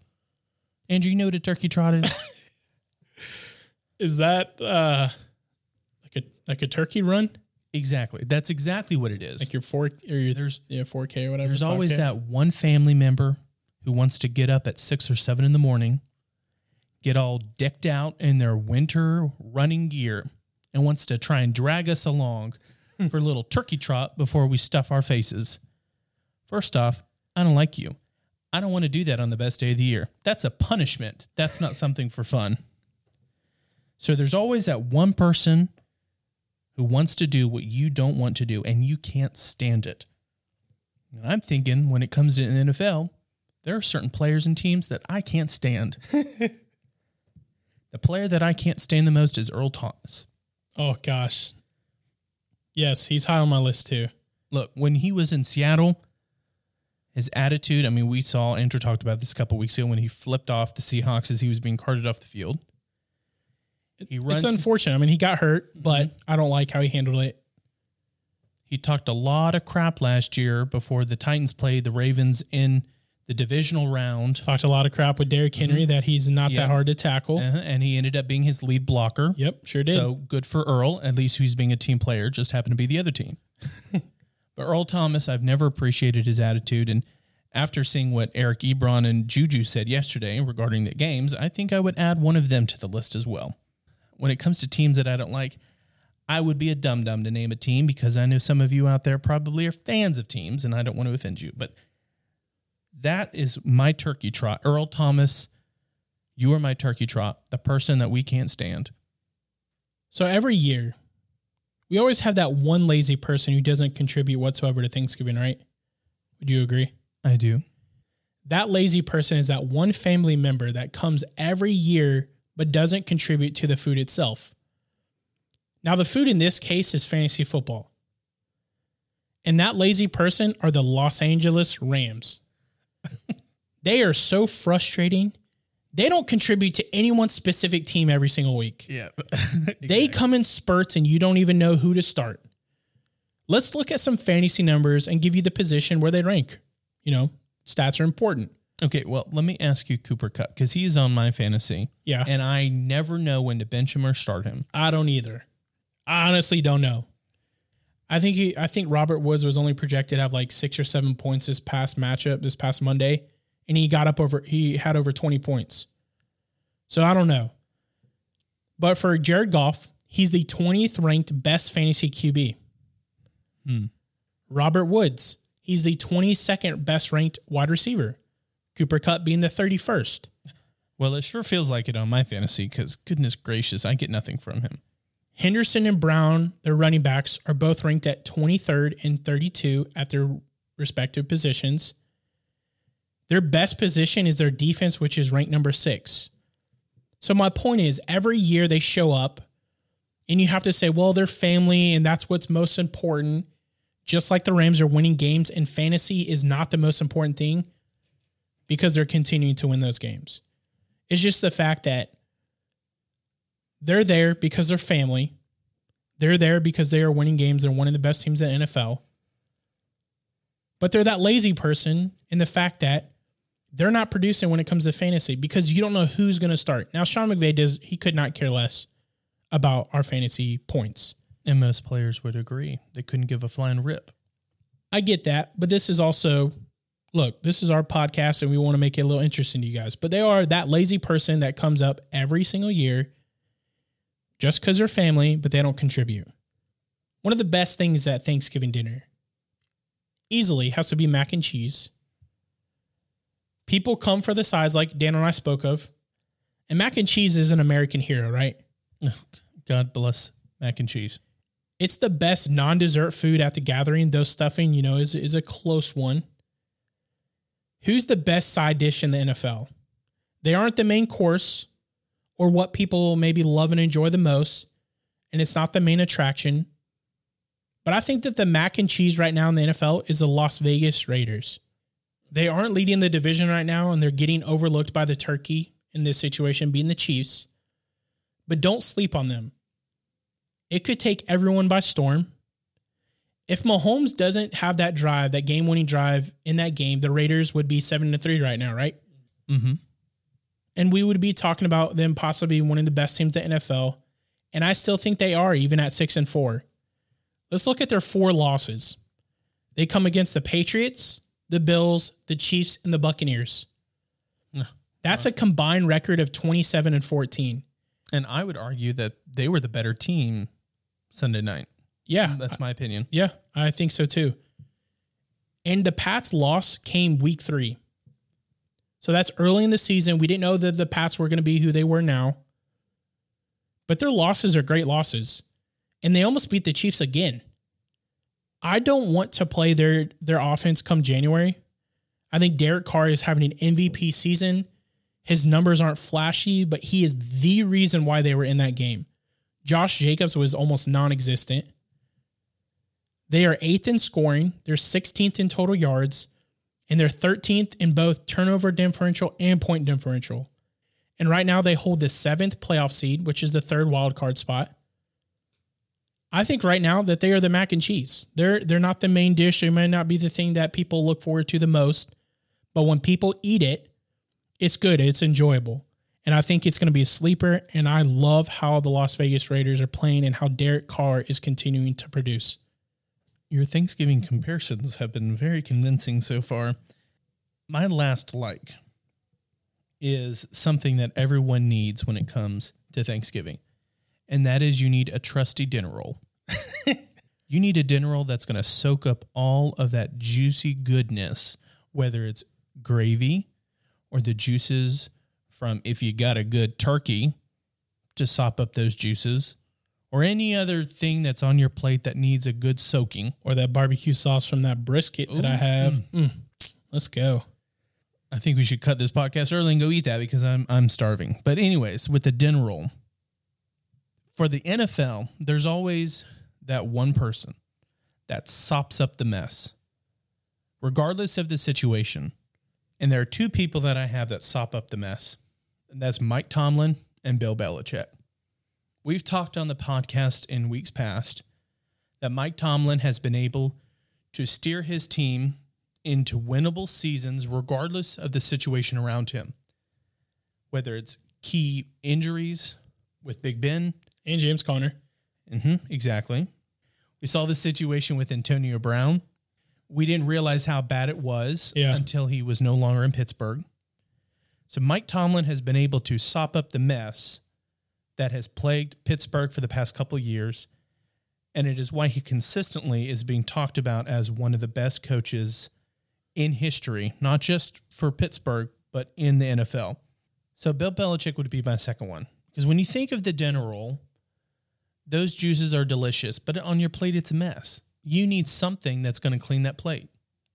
Andrew, you know what a turkey trot is? *laughs* Is that uh like a like a turkey run? exactly. That's exactly what it is. Like your four or your There's- yeah four K or whatever. There's always 5K? that one family member who wants to get up at six or seven in the morning, get all decked out in their winter running gear, and wants to try and drag us along *laughs* for a little turkey trot before we stuff our faces. First off, I don't like you. I don't want to do that on the best day of the year. That's a punishment. That's not something for fun. So there's always that one person who wants to do what you don't want to do, and you can't stand it. And I'm thinking when it comes to the NFL, there are certain players and teams that I can't stand. *laughs* the player that I can't stand the most is Earl Thomas. Oh gosh. Yes, he's high on my list too. Look, when he was in Seattle, his attitude, I mean, we saw Andrew talked about this a couple weeks ago when he flipped off the Seahawks as he was being carted off the field. He runs It's unfortunate. I mean, he got hurt, Mm-hmm. but I don't like how he handled it. He talked a lot of crap last year before the Titans played the Ravens in the divisional round. Talked a lot of crap with Derrick Henry that he's not Mm-hmm. That hard to tackle. Uh-huh, and he ended up being his lead blocker. Yep, sure did. So good for Earl. At least he's being a team player, just happened to be the other team. *laughs* but Earl Thomas, I've never appreciated his attitude. And after seeing what Eric Ebron and Juju said yesterday regarding the games, I think I would add one of them to the list as well. When it comes to teams that I don't like, I would be a dum dum to name a team because I know some of you out there probably are fans of teams and I don't want to offend you. But that is my turkey trot. Earl Thomas, you are my turkey trot, the person that we can't stand. So every year, we always have that one lazy person who doesn't contribute whatsoever to Thanksgiving, right? Would you agree? I do. That lazy person is that one family member that comes every year but doesn't contribute to the food itself. Now, the food in this case is fantasy football. And that lazy person are the Los Angeles Rams. *laughs* they are so frustrating. They don't contribute to any one specific team every single week. Yeah. *laughs* They come in spurts and you don't even know who to start. Let's look at some fantasy numbers and give you the position where they rank. You know, stats are important. okay, well, let me ask you Cooper Kupp because he's on my fantasy. Yeah. And I never know when to bench him or start him. I don't either. I honestly don't know. I think he I think Robert Woods was only projected to have like six or seven points this past matchup, this past Monday, and he got up over he had over 20 points. So I don't know. But for Jared Goff, he's the 20th ranked best fantasy QB. Hmm. Robert Woods, he's the 22nd best ranked wide receiver. Cooper Kupp being the 31st. Well, it sure feels like it on my fantasy because goodness gracious, I get nothing from him. Henderson and Brown, their running backs, are both ranked at 23rd and 32 at their respective positions. Their best position is their defense, which is ranked number six. So, my point is, every year they show up, and you have to say, well, they're family, and that's what's most important. just like the Rams are winning games, and fantasy is not the most important thing because they're continuing to win those games. It's just the fact that they're there because they're family. They're there because they are winning games. They're one of the best teams in the NFL. But they're that lazy person in the fact that they're not producing when it comes to fantasy because you don't know who's going to start. Now, Sean McVay does, he could not care less about our fantasy points. And most players would agree. They couldn't give a flying rip. I get that, but this is also look, this is our podcast and we want to make it a little interesting to you guys. But they are that lazy person that comes up every single year just because they're family, but they don't contribute. One of the best things at Thanksgiving dinner easily has to be mac and cheese. People come for the sides like Dan and I spoke of. And mac and cheese is an American hero, right? *laughs* God bless mac and cheese. It's the best non-dessert food at the gathering. Though stuffing, you know, is is a close one. Who's the best side dish in the NFL? They aren't the main course or what people maybe love and enjoy the most, and it's not the main attraction. But I think that the mac and cheese right now in the NFL is the Las Vegas Raiders. They aren't leading the division right now, and they're getting overlooked by the turkey in this situation, being the Chiefs. But don't sleep on them. It could take everyone by storm. If Mahomes doesn't have that drive, that game winning drive in that game, the Raiders would be seven to three right now, right? Mm-hmm. And we would be talking about them possibly one of the best teams in the NFL. And I still think they are, even at six and four. Let's look at their four losses. They come against the Patriots, the Bills, the Chiefs, and the Buccaneers. That's a combined record of 27 and 14. And I would argue that they were the better team Sunday night. Yeah, That's my opinion. Yeah, I think so too. And the Pats' loss came week three. So that's early in the season. We didn't know that the Pats were going to be who they were now. But their losses are great losses. And they almost beat the Chiefs again. I don't want to play their their offense come January. I think Derek Carr is having an MVP season. His numbers aren't flashy, but he is the reason why they were in that game. Josh Jacobs was almost non existent. They are eighth in scoring, they're 16th in total yards, and they're 13th in both turnover differential and point differential. And right now they hold the seventh playoff seed, which is the third wild card spot. I think right now that they are the mac and cheese. They're they're not the main dish. They might not be the thing that people look forward to the most, but when people eat it, it's good. It's enjoyable. And I think it's going to be a sleeper. And I love how the Las Vegas Raiders are playing and how Derek Carr is continuing to produce. Your Thanksgiving comparisons have been very convincing so far. My last like is something that everyone needs when it comes to Thanksgiving, and that is you need a trusty dinner roll. *laughs* you need a dinner roll that's going to soak up all of that juicy goodness, whether it's gravy or the juices from if you got a good turkey to sop up those juices or any other thing that's on your plate that needs a good soaking. Or that barbecue sauce from that brisket that I have. Mm, let's go. I think we should cut this podcast early and go eat that because I'm I'm starving. But anyways, with the dinner roll, for the NFL, there's always that one person that sops up the mess, regardless of the situation. And there are two people that I have that sop up the mess, and that's Mike Tomlin and Bill Belichick. We've talked on the podcast in weeks past that Mike Tomlin has been able to steer his team into winnable seasons regardless of the situation around him. Whether it's key injuries with Big Ben, And James Conner. hmm exactly. We saw the situation with Antonio Brown. We didn't realize how bad it was Yeah. until he was no longer in Pittsburgh. So Mike Tomlin has been able to sop up the mess that has plagued Pittsburgh for the past couple of years, and it is why he consistently is being talked about as one of the best coaches in history, not just for Pittsburgh, but in the NFL. So Bill Belichick would be my second one. Because when you think of the dinner roll, those juices are delicious, but on your plate, it's a mess. You need something that's going to clean that plate.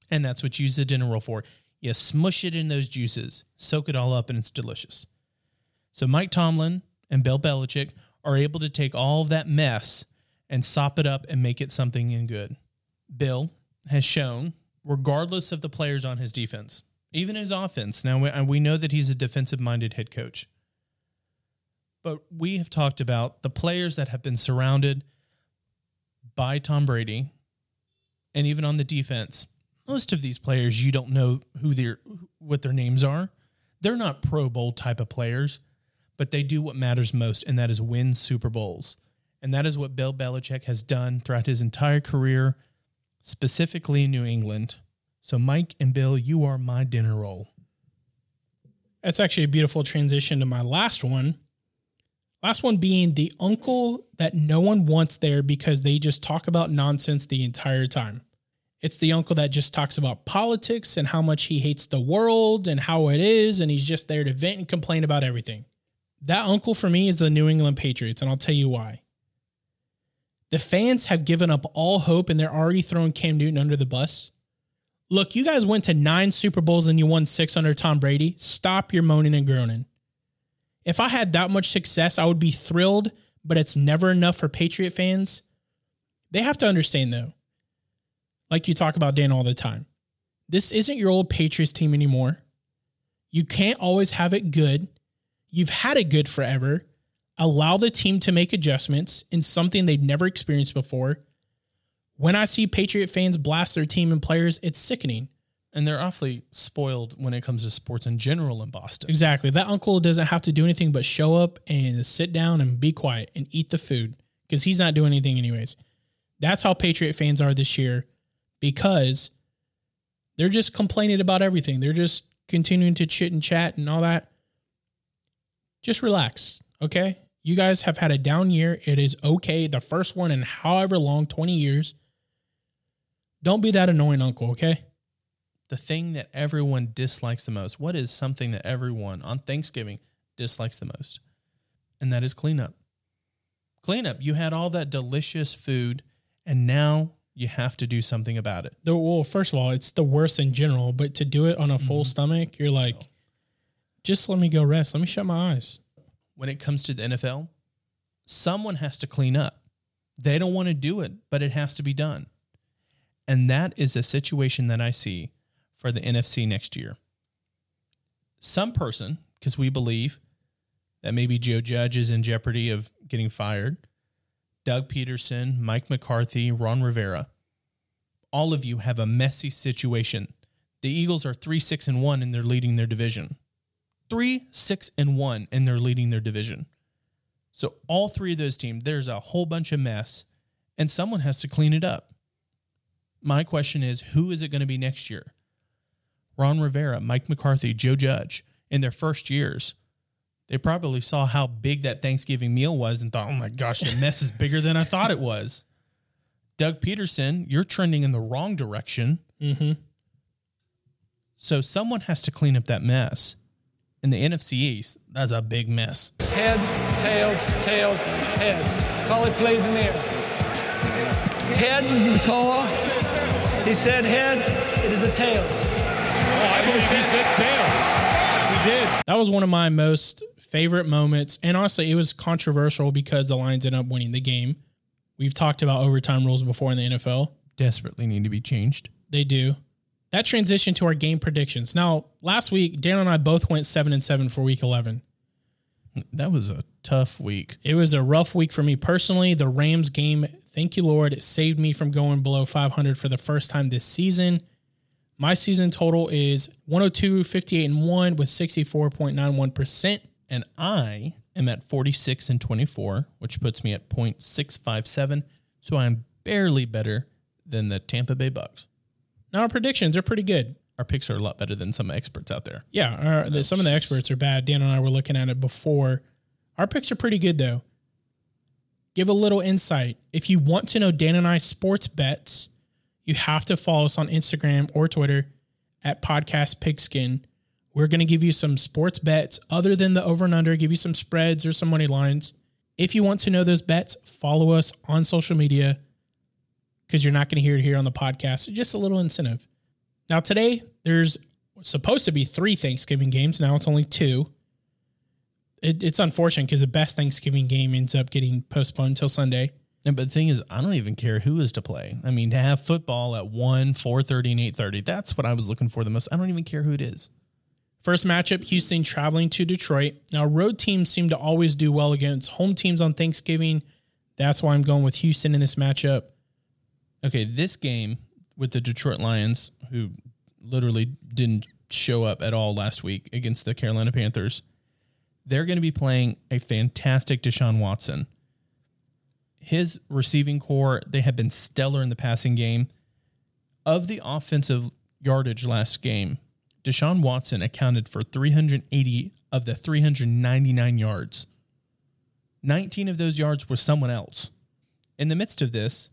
And that's what you use the dinner roll for. You smush it in those juices, soak it all up, and it's delicious. So Mike Tomlin and Bill Belichick are able to take all of that mess and sop it up and make it something in good. Bill has shown, regardless of the players on his defense, even his offense. Now, we, we know that he's a defensive minded head coach. But we have talked about the players that have been surrounded by Tom Brady, and even on the defense, most of these players you don't know who their what their names are. They're not Pro Bowl type of players, but they do what matters most, and that is win Super Bowls. And that is what Bill Belichick has done throughout his entire career, specifically in New England. So, Mike and Bill, you are my dinner roll. That's actually a beautiful transition to my last one. Last one being the uncle that no one wants there because they just talk about nonsense the entire time. It's the uncle that just talks about politics and how much he hates the world and how it is, and he's just there to vent and complain about everything. That uncle for me is the New England Patriots, and I'll tell you why. The fans have given up all hope and they're already throwing Cam Newton under the bus. Look, you guys went to nine Super Bowls and you won six under Tom Brady. Stop your moaning and groaning. If I had that much success, I would be thrilled, but it's never enough for Patriot fans. They have to understand, though, like you talk about Dan all the time, this isn't your old Patriots team anymore. You can't always have it good. You've had it good forever. Allow the team to make adjustments in something they've never experienced before. When I see Patriot fans blast their team and players, it's sickening. And they're awfully spoiled when it comes to sports in general in Boston. Exactly. That uncle doesn't have to do anything but show up and sit down and be quiet and eat the food because he's not doing anything, anyways. That's how Patriot fans are this year because they're just complaining about everything. They're just continuing to chit and chat and all that. Just relax, okay? You guys have had a down year. It is okay. The first one in however long 20 years. Don't be that annoying uncle, okay? The thing that everyone dislikes the most. What is something that everyone on Thanksgiving dislikes the most? And that is cleanup. Cleanup. You had all that delicious food, and now you have to do something about it. The, well, first of all, it's the worst in general, but to do it on a full mm-hmm. stomach, you're like, just let me go rest. Let me shut my eyes. When it comes to the NFL, someone has to clean up. They don't want to do it, but it has to be done. And that is a situation that I see for the NFC next year. Some person, because we believe that maybe Joe Judge is in jeopardy of getting fired, Doug Pederson, Mike McCarthy, Ron Rivera, all of you have a messy situation. The Eagles are 3 6 and 1 and they're leading their division. 3 6 and 1 and they're leading their division. So all three of those teams, there's a whole bunch of mess and someone has to clean it up. My question is who is it going to be next year? Ron Rivera, Mike McCarthy, Joe Judge, in their first years, they probably saw how big that Thanksgiving meal was and thought, oh my gosh, the mess is bigger than I thought it was. Doug Pederson, you're trending in the wrong direction. Mm-hmm. So someone has to clean up that mess. In the NFC East, that's a big mess. Heads, tails, tails, heads. Call it plays in the air. Heads is the call. He said heads, it is a tails. I believe he said tails. Did. That was one of my most favorite moments. And honestly, it was controversial because the Lions ended up winning the game. We've talked about overtime rules before in the NFL. Desperately need to be changed. They do. That transition to our game predictions. Now, last week, Dan and I both went seven and seven for week eleven. That was a tough week. It was a rough week for me personally. The Rams game, thank you, Lord, it saved me from going below 500 for the first time this season. My season total is 102, 58, and 1 with 64.91%. And I am at 46 and 24, which puts me at 0.657. So I'm barely better than the Tampa Bay Bucks. Now, our predictions are pretty good. Our picks are a lot better than some experts out there. Yeah, our, the, some of the experts are bad. Dan and I were looking at it before. Our picks are pretty good, though. Give a little insight. If you want to know Dan and I sports bets, you have to follow us on Instagram or Twitter at Podcast Pigskin. We're going to give you some sports bets other than the over and under, give you some spreads or some money lines. If you want to know those bets, follow us on social media because you're not going to hear it here on the podcast. Just a little incentive. Now, today, there's supposed to be three Thanksgiving games. Now it's only two. It, it's unfortunate because the best Thanksgiving game ends up getting postponed until Sunday. And, but the thing is, I don't even care who is to play. I mean, to have football at 1, 4.30, and 8.30, that's what I was looking for the most. I don't even care who it is. First matchup, Houston traveling to Detroit. Now, road teams seem to always do well against home teams on Thanksgiving. That's why I'm going with Houston in this matchup. Okay, this game with the Detroit Lions, who literally didn't show up at all last week against the Carolina Panthers, they're going to be playing a fantastic Deshaun Watson. His receiving corps, they have been stellar in the passing game. Of the offensive yardage last game, Deshaun Watson accounted for 380 of the 399 yards. 19 of those yards were someone else. In the midst of this,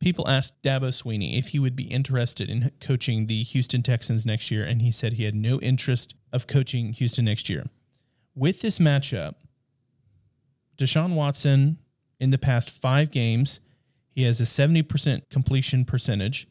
people asked Dabo Swinney if he would be interested in coaching the Houston Texans next year, and he said he had no interest of coaching Houston next year. With this matchup, Deshaun Watson in the past five games, he has a 70% completion percentage.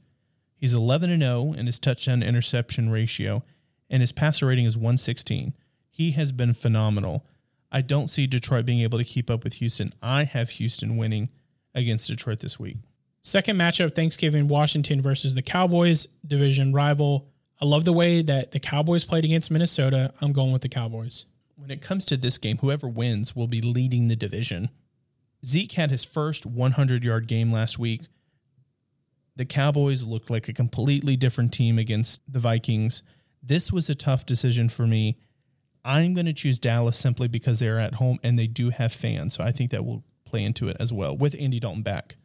He's 11 and 0 in his touchdown interception ratio, and his passer rating is 116. He has been phenomenal. I don't see Detroit being able to keep up with Houston. I have Houston winning against Detroit this week. Second matchup, Thanksgiving, Washington versus the Cowboys, division rival. I love the way that the Cowboys played against Minnesota. I'm going with the Cowboys. When it comes to this game, whoever wins will be leading the division. Zeke had his first 100 yard game last week. The Cowboys looked like a completely different team against the Vikings. This was a tough decision for me. I'm going to choose Dallas simply because they're at home and they do have fans. So I think that will play into it as well with Andy Dalton back.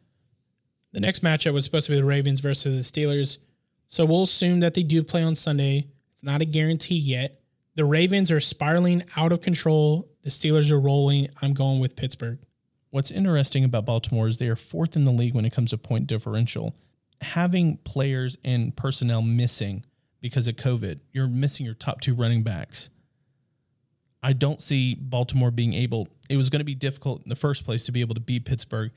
The next matchup was supposed to be the Ravens versus the Steelers. So we'll assume that they do play on Sunday. It's not a guarantee yet. The Ravens are spiraling out of control. The Steelers are rolling. I'm going with Pittsburgh. What's interesting about Baltimore is they are fourth in the league when it comes to point differential. Having players and personnel missing because of COVID, you're missing your top two running backs. I don't see Baltimore being able, it was going to be difficult in the first place to be able to beat Pittsburgh.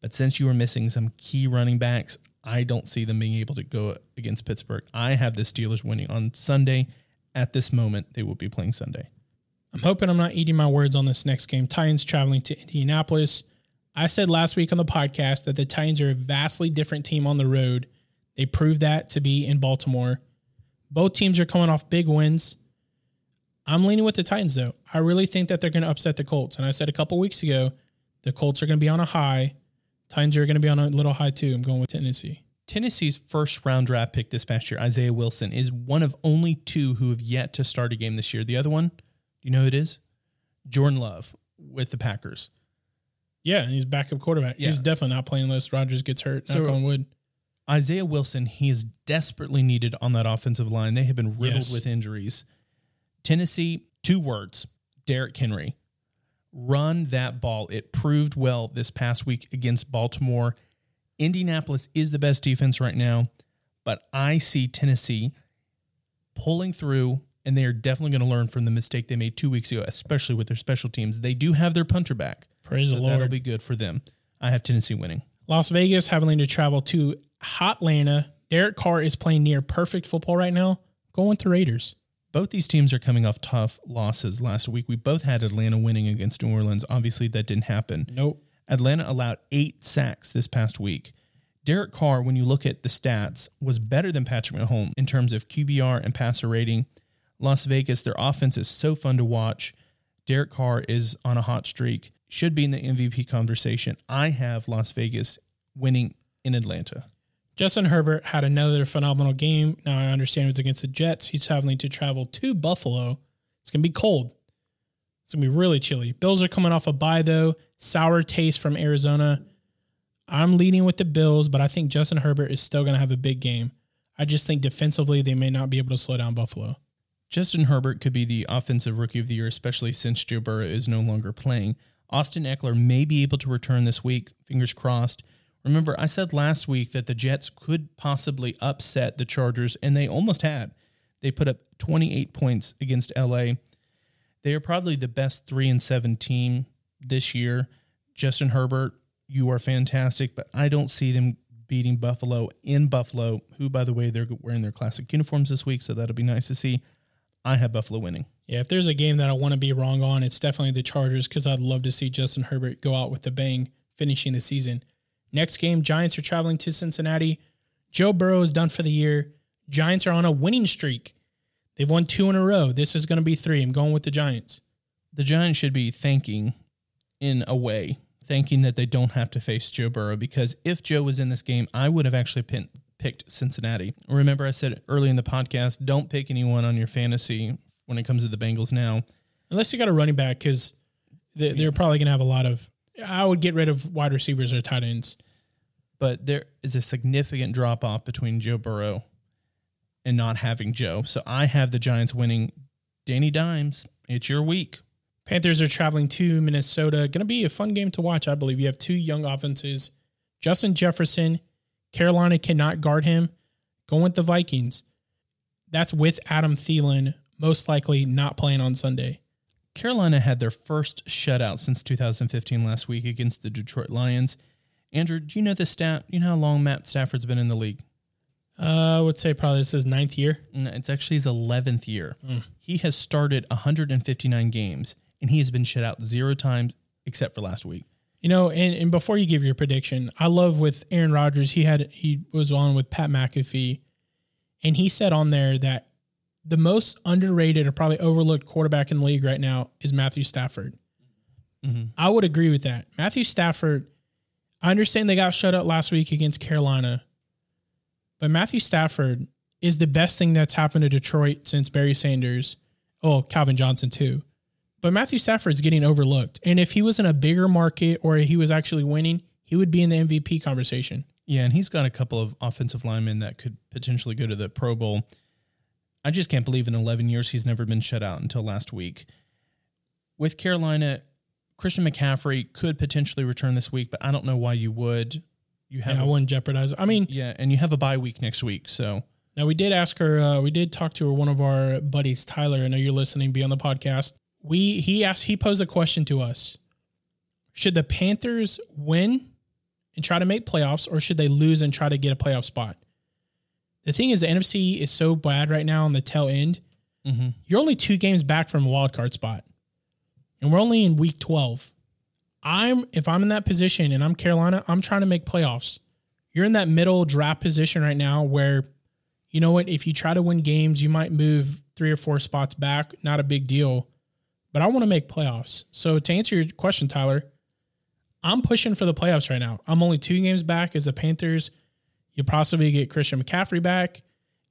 But since you are missing some key running backs, I don't see them being able to go against Pittsburgh. I have the Steelers winning on Sunday. At this moment, they will be playing Sunday. I'm hoping I'm not eating my words on this next game. Titans traveling to Indianapolis. I said last week on the podcast that the Titans are a vastly different team on the road. They proved that to be in Baltimore. Both teams are coming off big wins. I'm leaning with the Titans, though. I really think that they're going to upset the Colts. And I said a couple weeks ago, the Colts are going to be on a high. Titans are going to be on a little high, too. I'm going with Tennessee. Tennessee's first round draft pick this past year, Isaiah Wilson, is one of only two who have yet to start a game this year. The other one, do you know who it is? Jordan Love with the Packers. Yeah, and he's backup quarterback. Yeah. He's definitely not playing unless Rodgers gets hurt. So- knock on wood. Isaiah Wilson, he is desperately needed on that offensive line. They have been riddled Yes. with injuries. Tennessee, two words Derrick Henry. Run that ball. It proved well this past week against Baltimore. Indianapolis is the best defense right now, but I see Tennessee pulling through, and they are definitely going to learn from the mistake they made two weeks ago, especially with their special teams. They do have their punter back. Praise so the Lord. That'll be good for them. I have Tennessee winning. Las Vegas having to travel to Hot Hotlanta. Derek Carr is playing near perfect football right now. Going with the Raiders. both these teams are coming off tough losses last week. We both had Atlanta winning against New Orleans. Obviously, that didn't happen. Nope. Atlanta allowed eight sacks this past week. Derek Carr, when you look at the stats, was better than Patrick Mahomes in terms of QBR and passer rating. Las Vegas, their offense is so fun to watch. Derek Carr is on a hot streak, should be in the MVP conversation. I have Las Vegas winning in Atlanta. Justin Herbert had another phenomenal game. Now I understand it was against the Jets. He's having to travel to Buffalo. It's going to be cold. It's going to be really chilly. Bills are coming off a bye, though. Sour taste from Arizona. I'm leading with the Bills, but I think Justin Herbert is still going to have a big game. I just think defensively, they may not be able to slow down Buffalo. Justin Herbert could be the offensive rookie of the year, especially since Joe Burrow is no longer playing. Austin Ekeler may be able to return this week. Fingers crossed. Remember, I said last week that the Jets could possibly upset the Chargers, and they almost had. They put up 28 points against LA. They are probably the best three and seven team this year. Justin Herbert, you are fantastic, but I don't see them beating Buffalo in Buffalo, who, by the way, they're wearing their classic uniforms this week, so that'll be nice to see. I have Buffalo winning. Yeah, if there's a game that I want to be wrong on, it's definitely the Chargers because I'd love to see Justin Herbert go out with a bang finishing the season. Next game, Giants are traveling to Cincinnati. Joe Burrow is done for the year. Giants are on a winning streak. They've won two in a row. This is going to be three. I'm going with the Giants. The Giants should be thanking, in a way, thanking that they don't have to face Joe Burrow because if Joe was in this game, I would have actually pin- picked Cincinnati. Remember, I said early in the podcast, don't pick anyone on your fantasy when it comes to the Bengals now. Unless you got a running back, because they, they're probably going to have a lot of. I would get rid of wide receivers or tight ends. But there is a significant drop off between Joe Burrow and not having Joe. So I have the Giants winning. Danny Dimes, it's your week. Panthers are traveling to Minnesota. Going to be a fun game to watch, I believe. You have two young offenses. Justin Jefferson, Carolina cannot guard him. Going with the Vikings. That's with Adam Thielen, most likely not playing on Sunday. Carolina had their first shutout since 2015 last week against the Detroit Lions. Andrew, do you know the stat? You know how long Matt Stafford's been in the league? Uh, I would say probably this is ninth year. No, It's actually his 11th year. He has started 159 games and he has been shut out zero times except for last week. You know, and, and before you give your prediction, I love with Aaron Rodgers, he had he was on with Pat McAfee, and he said on there that the most underrated or probably overlooked quarterback in the league right now is Matthew Stafford. Mm-hmm. I would agree with that. Matthew Stafford, I understand they got shut out last week against Carolina, but Matthew Stafford is the best thing that's happened to Detroit since Barry Sanders. Oh, Calvin Johnson too. But Matthew Stafford's getting overlooked. And if he was in a bigger market or he was actually winning, he would be in the MVP conversation. Yeah, and he's got a couple of offensive linemen that could potentially go to the Pro Bowl. I just can't believe in 11 years he's never been shut out until last week. With Carolina, Christian McCaffrey could potentially return this week, but I don't know why you would. You have Yeah, I wouldn't jeopardize. I mean, yeah, and you have a bye week next week, so now we did ask her. Uh, we did talk to her, one of our buddies, Tyler. I know you're listening. Be on the podcast. We he asked. He posed a question to us: Should the Panthers win and try to make playoffs, or should they lose and try to get a playoff spot? The thing is, the NFC is so bad right now on the tail end. Mm-hmm. You're only two games back from a wild card spot, and we're only in week twelve. I'm if I'm in that position and I'm Carolina, I'm trying to make playoffs. You're in that middle draft position right now where you know what, if you try to win games, you might move three or four spots back, not a big deal. But I want to make playoffs. So to answer your question, Tyler, I'm pushing for the playoffs right now. I'm only two games back as the Panthers. You possibly get Christian McCaffrey back,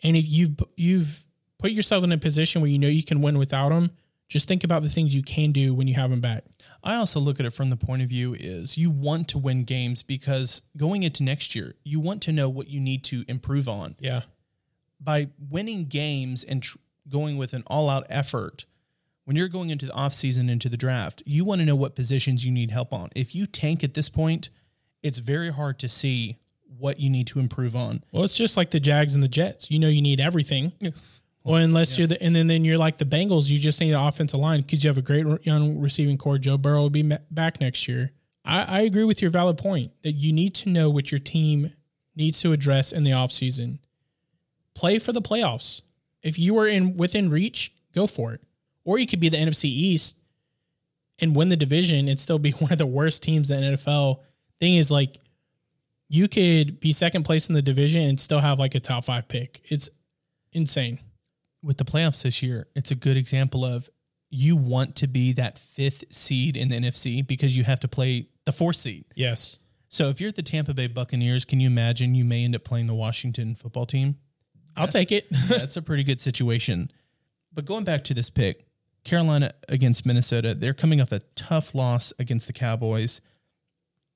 and if you've you've put yourself in a position where you know you can win without him, just think about the things you can do when you have him back. I also look at it from the point of view is you want to win games because going into next year, you want to know what you need to improve on. Yeah. By winning games and tr- going with an all-out effort, when you're going into the offseason into the draft, you want to know what positions you need help on. If you tank at this point, it's very hard to see what you need to improve on. Well, it's just like the Jags and the Jets. You know, you need everything. Well, unless you're the, and then, then you're like the Bengals, you just need an offensive line because you have a great re- young receiving corps. Joe Burrow will be back next year. I, I agree with your valid point that you need to know what your team needs to address in the offseason. Play for the playoffs. If you are in within reach, go for it. Or you could be the NFC East and win the division and still be *laughs* one of the worst teams in the NFL. Thing is, like, you could be second place in the division and still have like a top five pick. It's insane. with the playoffs this year, it's a good example of you want to be that fifth seed in the NFC because you have to play the fourth seed. Yes. So if you're the Tampa Bay Buccaneers, can you imagine you may end up playing the Washington football team? I'll take it. *laughs* That's a pretty good situation. But going back to this pick, Carolina against Minnesota, they're coming off a tough loss against the Cowboys.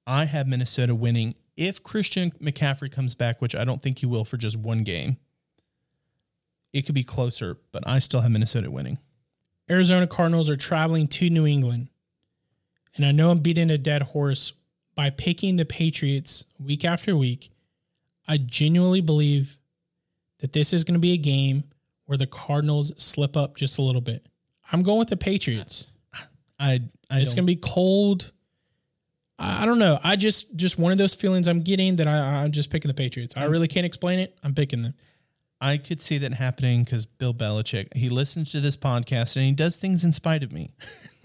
I have Minnesota winning if Christian McCaffrey comes back, which I don't think he will for just one game. It could be closer, but I still have Minnesota winning. Arizona Cardinals are traveling to New England. And I know I'm beating a dead horse by picking the Patriots week after week. I genuinely believe that this is going to be a game where the Cardinals slip up just a little bit. I'm going with the Patriots. I, I It's going to be cold. I I don't know. I just just one of those feelings I'm getting that I, I'm just picking the Patriots. I mm. really can't explain it. I'm picking them. I could see that happening because Bill Belichick, he listens to this podcast and he does things in spite of me. *laughs*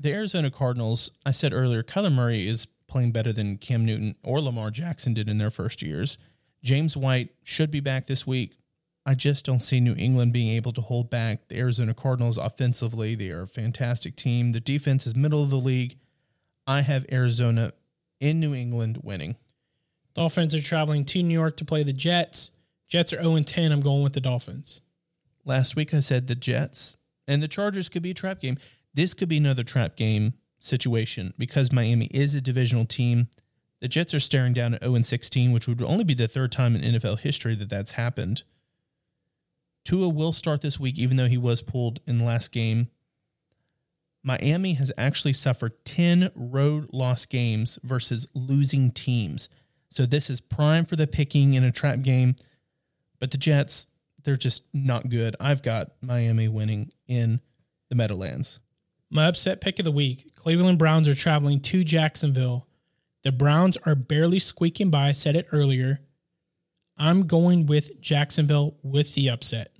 the Arizona Cardinals, I said earlier, Kyler Murray is playing better than Cam Newton or Lamar Jackson did in their first years. James White should be back this week. I just don't see New England being able to hold back the Arizona Cardinals offensively. They are a fantastic team. The defense is middle of the league. I have Arizona in New England winning. Dolphins are traveling to New York to play the Jets. Jets are 0 10. I'm going with the Dolphins. Last week I said the Jets and the Chargers could be a trap game. This could be another trap game situation because Miami is a divisional team. The Jets are staring down at 0 16, which would only be the third time in NFL history that that's happened. Tua will start this week, even though he was pulled in the last game. Miami has actually suffered 10 road loss games versus losing teams. So this is prime for the picking in a trap game. But the Jets, they're just not good. I've got Miami winning in the Meadowlands. My upset pick of the week Cleveland Browns are traveling to Jacksonville. The Browns are barely squeaking by. I said it earlier. I'm going with Jacksonville with the upset.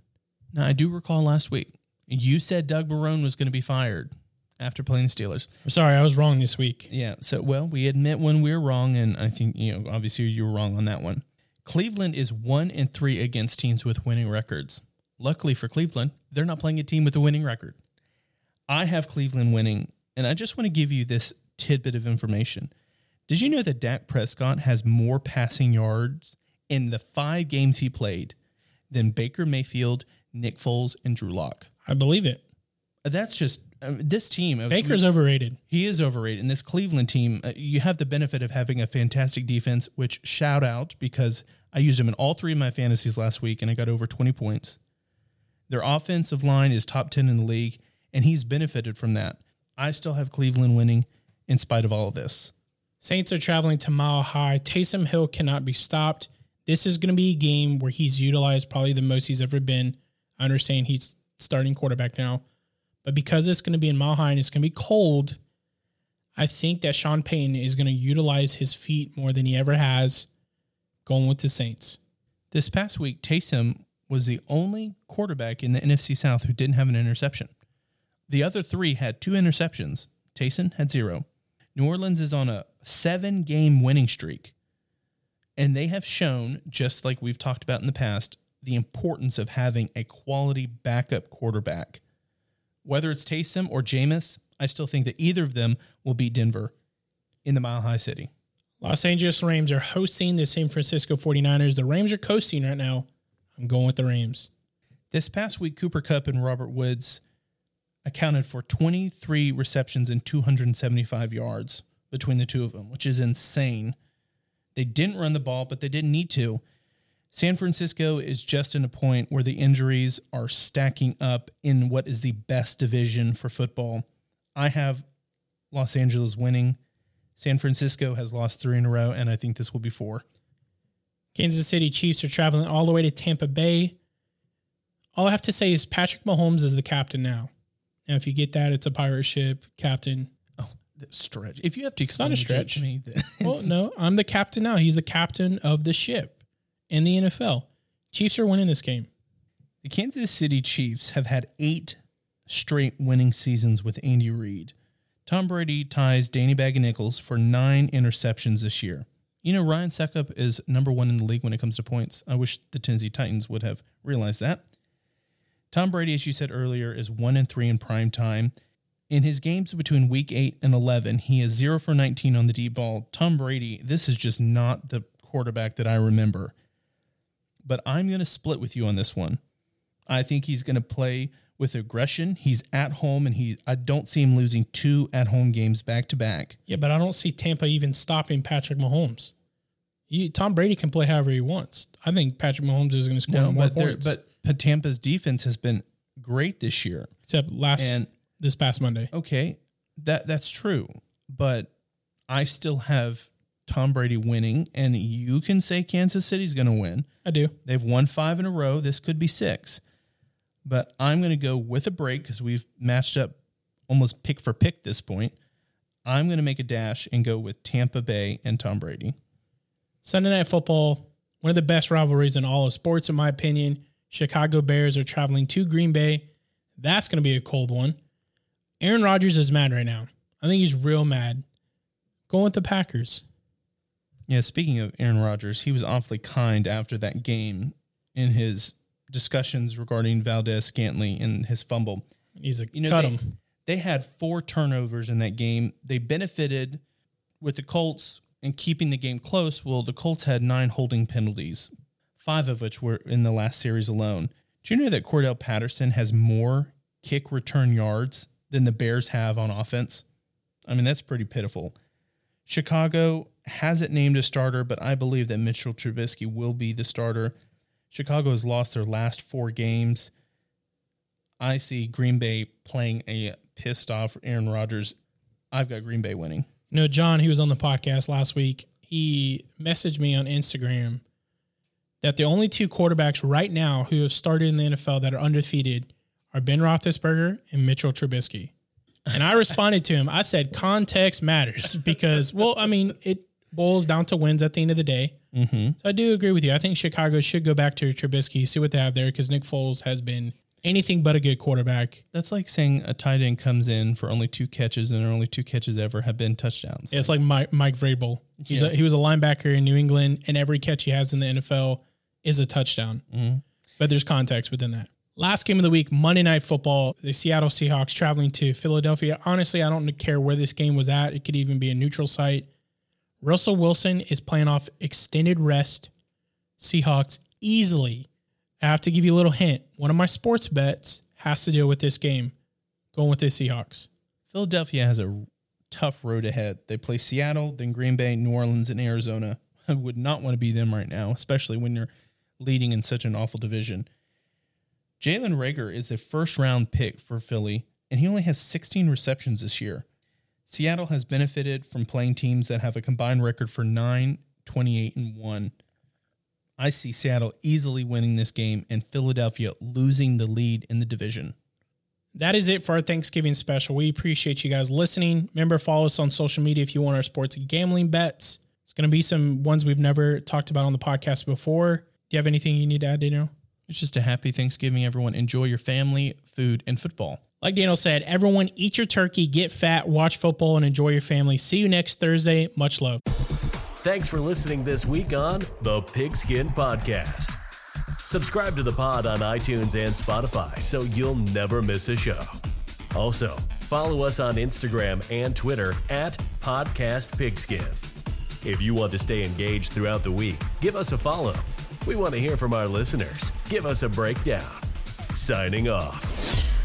Now, I do recall last week you said Doug Marrone was going to be fired after playing the Steelers. I'm sorry, I was wrong this week. Yeah. So, well, we admit when we are wrong, and I think you know, obviously, you were wrong on that one. Cleveland is one and three against teams with winning records. Luckily for Cleveland, they're not playing a team with a winning record. I have Cleveland winning, and I just want to give you this tidbit of information. Did you know that Dak Prescott has more passing yards in the five games he played than Baker Mayfield, Nick Foles, and Drew Lock? I believe it. That's just um, this team. Baker's overrated. He is overrated. And this Cleveland team, uh, you have the benefit of having a fantastic defense, which shout out because I used him in all three of my fantasies last week and I got over 20 points. Their offensive line is top 10 in the league, and he's benefited from that. I still have Cleveland winning in spite of all of this. Saints are traveling to Mile High. Taysom Hill cannot be stopped. This is going to be a game where he's utilized probably the most he's ever been. I understand he's starting quarterback now, but because it's going to be in Mile High and it's going to be cold, I think that Sean Payton is going to utilize his feet more than he ever has going with the Saints. This past week, Taysom was the only quarterback in the NFC South who didn't have an interception. The other three had two interceptions. Taysom had zero. New Orleans is on a seven game winning streak. And they have shown, just like we've talked about in the past, the importance of having a quality backup quarterback. Whether it's Taysom or Jameis, I still think that either of them will beat Denver in the Mile High City. Los Angeles Rams are hosting the San Francisco 49ers. The Rams are coasting right now. I'm going with the Rams. This past week, Cooper Kupp and Robert Woods accounted for 23 receptions and 275 yards between the two of them, which is insane. They didn't run the ball, but they didn't need to. San Francisco is just in a point where the injuries are stacking up in what is the best division for football. I have Los Angeles winning. San Francisco has lost three in a row, and I think this will be four. Kansas City Chiefs are traveling all the way to Tampa Bay. All I have to say is Patrick Mahomes is the captain now. Now, if you get that, it's a pirate ship captain. Oh, stretch. If you have to It's not a explain to stretch. me, *laughs* Well, no, I'm the captain now. He's the captain of the ship in the NFL. Chiefs are winning this game. The Kansas City Chiefs have had eight straight winning seasons with Andy Reid. Tom Brady ties Danny Bag and Nichols for nine interceptions this year. You know, Ryan Succop is number one in the league when it comes to points. I wish the Tennessee Titans would have realized that. Tom Brady, as you said earlier, is one and three in prime time. In his games between week eight and 11, he is zero for 19 on the deep ball. Tom Brady, this is just not the quarterback that I remember. But I'm going to split with you on this one. I think he's going to play with aggression. He's at home, and he I don't see him losing two at home games back to back. Yeah, but I don't see Tampa even stopping Patrick Mahomes. You, Tom Brady can play however he wants. I think Patrick Mahomes is going to score No, more but points. but but Tampa's defense has been great this year. except last And this past Monday. okay, that that's true, but I still have Tom Brady winning, and you can say Kansas City's going to win. I do. They've won five in a row. This could be six. But I'm going to go with a break because we've matched up almost pick for pick this point. I'm going to make a dash and go with Tampa Bay and Tom Brady. Sunday Night Football, one of the best rivalries in all of sports, in my opinion. Chicago Bears are traveling to Green Bay. That's going to be a cold one. Aaron Rodgers is mad right now. I think he's real mad. Going with the Packers. Yeah, speaking of Aaron Rodgers, he was awfully kind after that game in his discussions regarding Valdes-Scantling and his fumble. He's a You know, cut they, him. they had four turnovers in that game. They benefited with the Colts and keeping the game close. Well, the Colts had nine holding penalties, five of which were in the last series alone. Do you know that Cordarrelle Patterson has more kick return yards than the Bears have on offense? I mean, that's pretty pitiful. Chicago hasn't named a starter, but I believe that Mitchell Trubisky will be the starter. Chicago has lost their last four games. I see Green Bay playing a pissed off Aaron Rodgers. I've got Green Bay winning. You know, John, he was on the podcast last week. He messaged me on Instagram that the only two quarterbacks right now who have started in the NFL that are undefeated are Ben Roethlisberger and Mitchell Trubisky. And I responded to him. I said, context matters *laughs* because, well, I mean, it boils down to wins at the end of the day. Mm-hmm. So I do agree with you. I think Chicago should go back to Trubisky, see what they have there because Nick Foles has been anything but a good quarterback. That's like saying a tight end comes in for only two catches and only two catches ever have been touchdowns. It's like Mike, Mike Vrabel. He's Yeah. a, he was a linebacker in New England, and every catch he has in the NFL is a touchdown. But there's context within that. Last game of the week, Monday Night Football. The Seattle Seahawks traveling to Philadelphia. Honestly, I don't care where this game was at. It could even be a neutral site. Russell Wilson is playing off extended rest. Seahawks easily. I have to give you a little hint. One of my sports bets has to deal with this game. Going with the Seahawks. Philadelphia has a tough road ahead. They play Seattle, then Green Bay, New Orleans, and Arizona. I would not want to be them right now, especially when you're leading in such an awful division. Jalen Reagor is a first round pick for Philly, and he only has 16 receptions this year. Seattle has benefited from playing teams that have a combined record for 9, 28, and 1. I see Seattle easily winning this game and Philadelphia losing the lead in the division. that is it for our Thanksgiving special. We appreciate you guys listening. Remember, follow us on social media if you want our sports gambling bets. It's going to be some ones we've never talked about on the podcast before. Do you have anything you need to add, Daniel? It's just a happy Thanksgiving, everyone. Enjoy your family, food, and football. Like Daniel said, everyone eat your turkey, get fat, watch football, and enjoy your family. See you next Thursday. Much love. Thanks for listening this week on the Pigskin Podcast. Subscribe to the pod on iTunes and Spotify so you'll never miss a show. Also, follow us on Instagram and Twitter at Podcast Pigskin. If you want to stay engaged throughout the week, give us a follow. We want to hear from our listeners. Give us a breakdown. Signing off.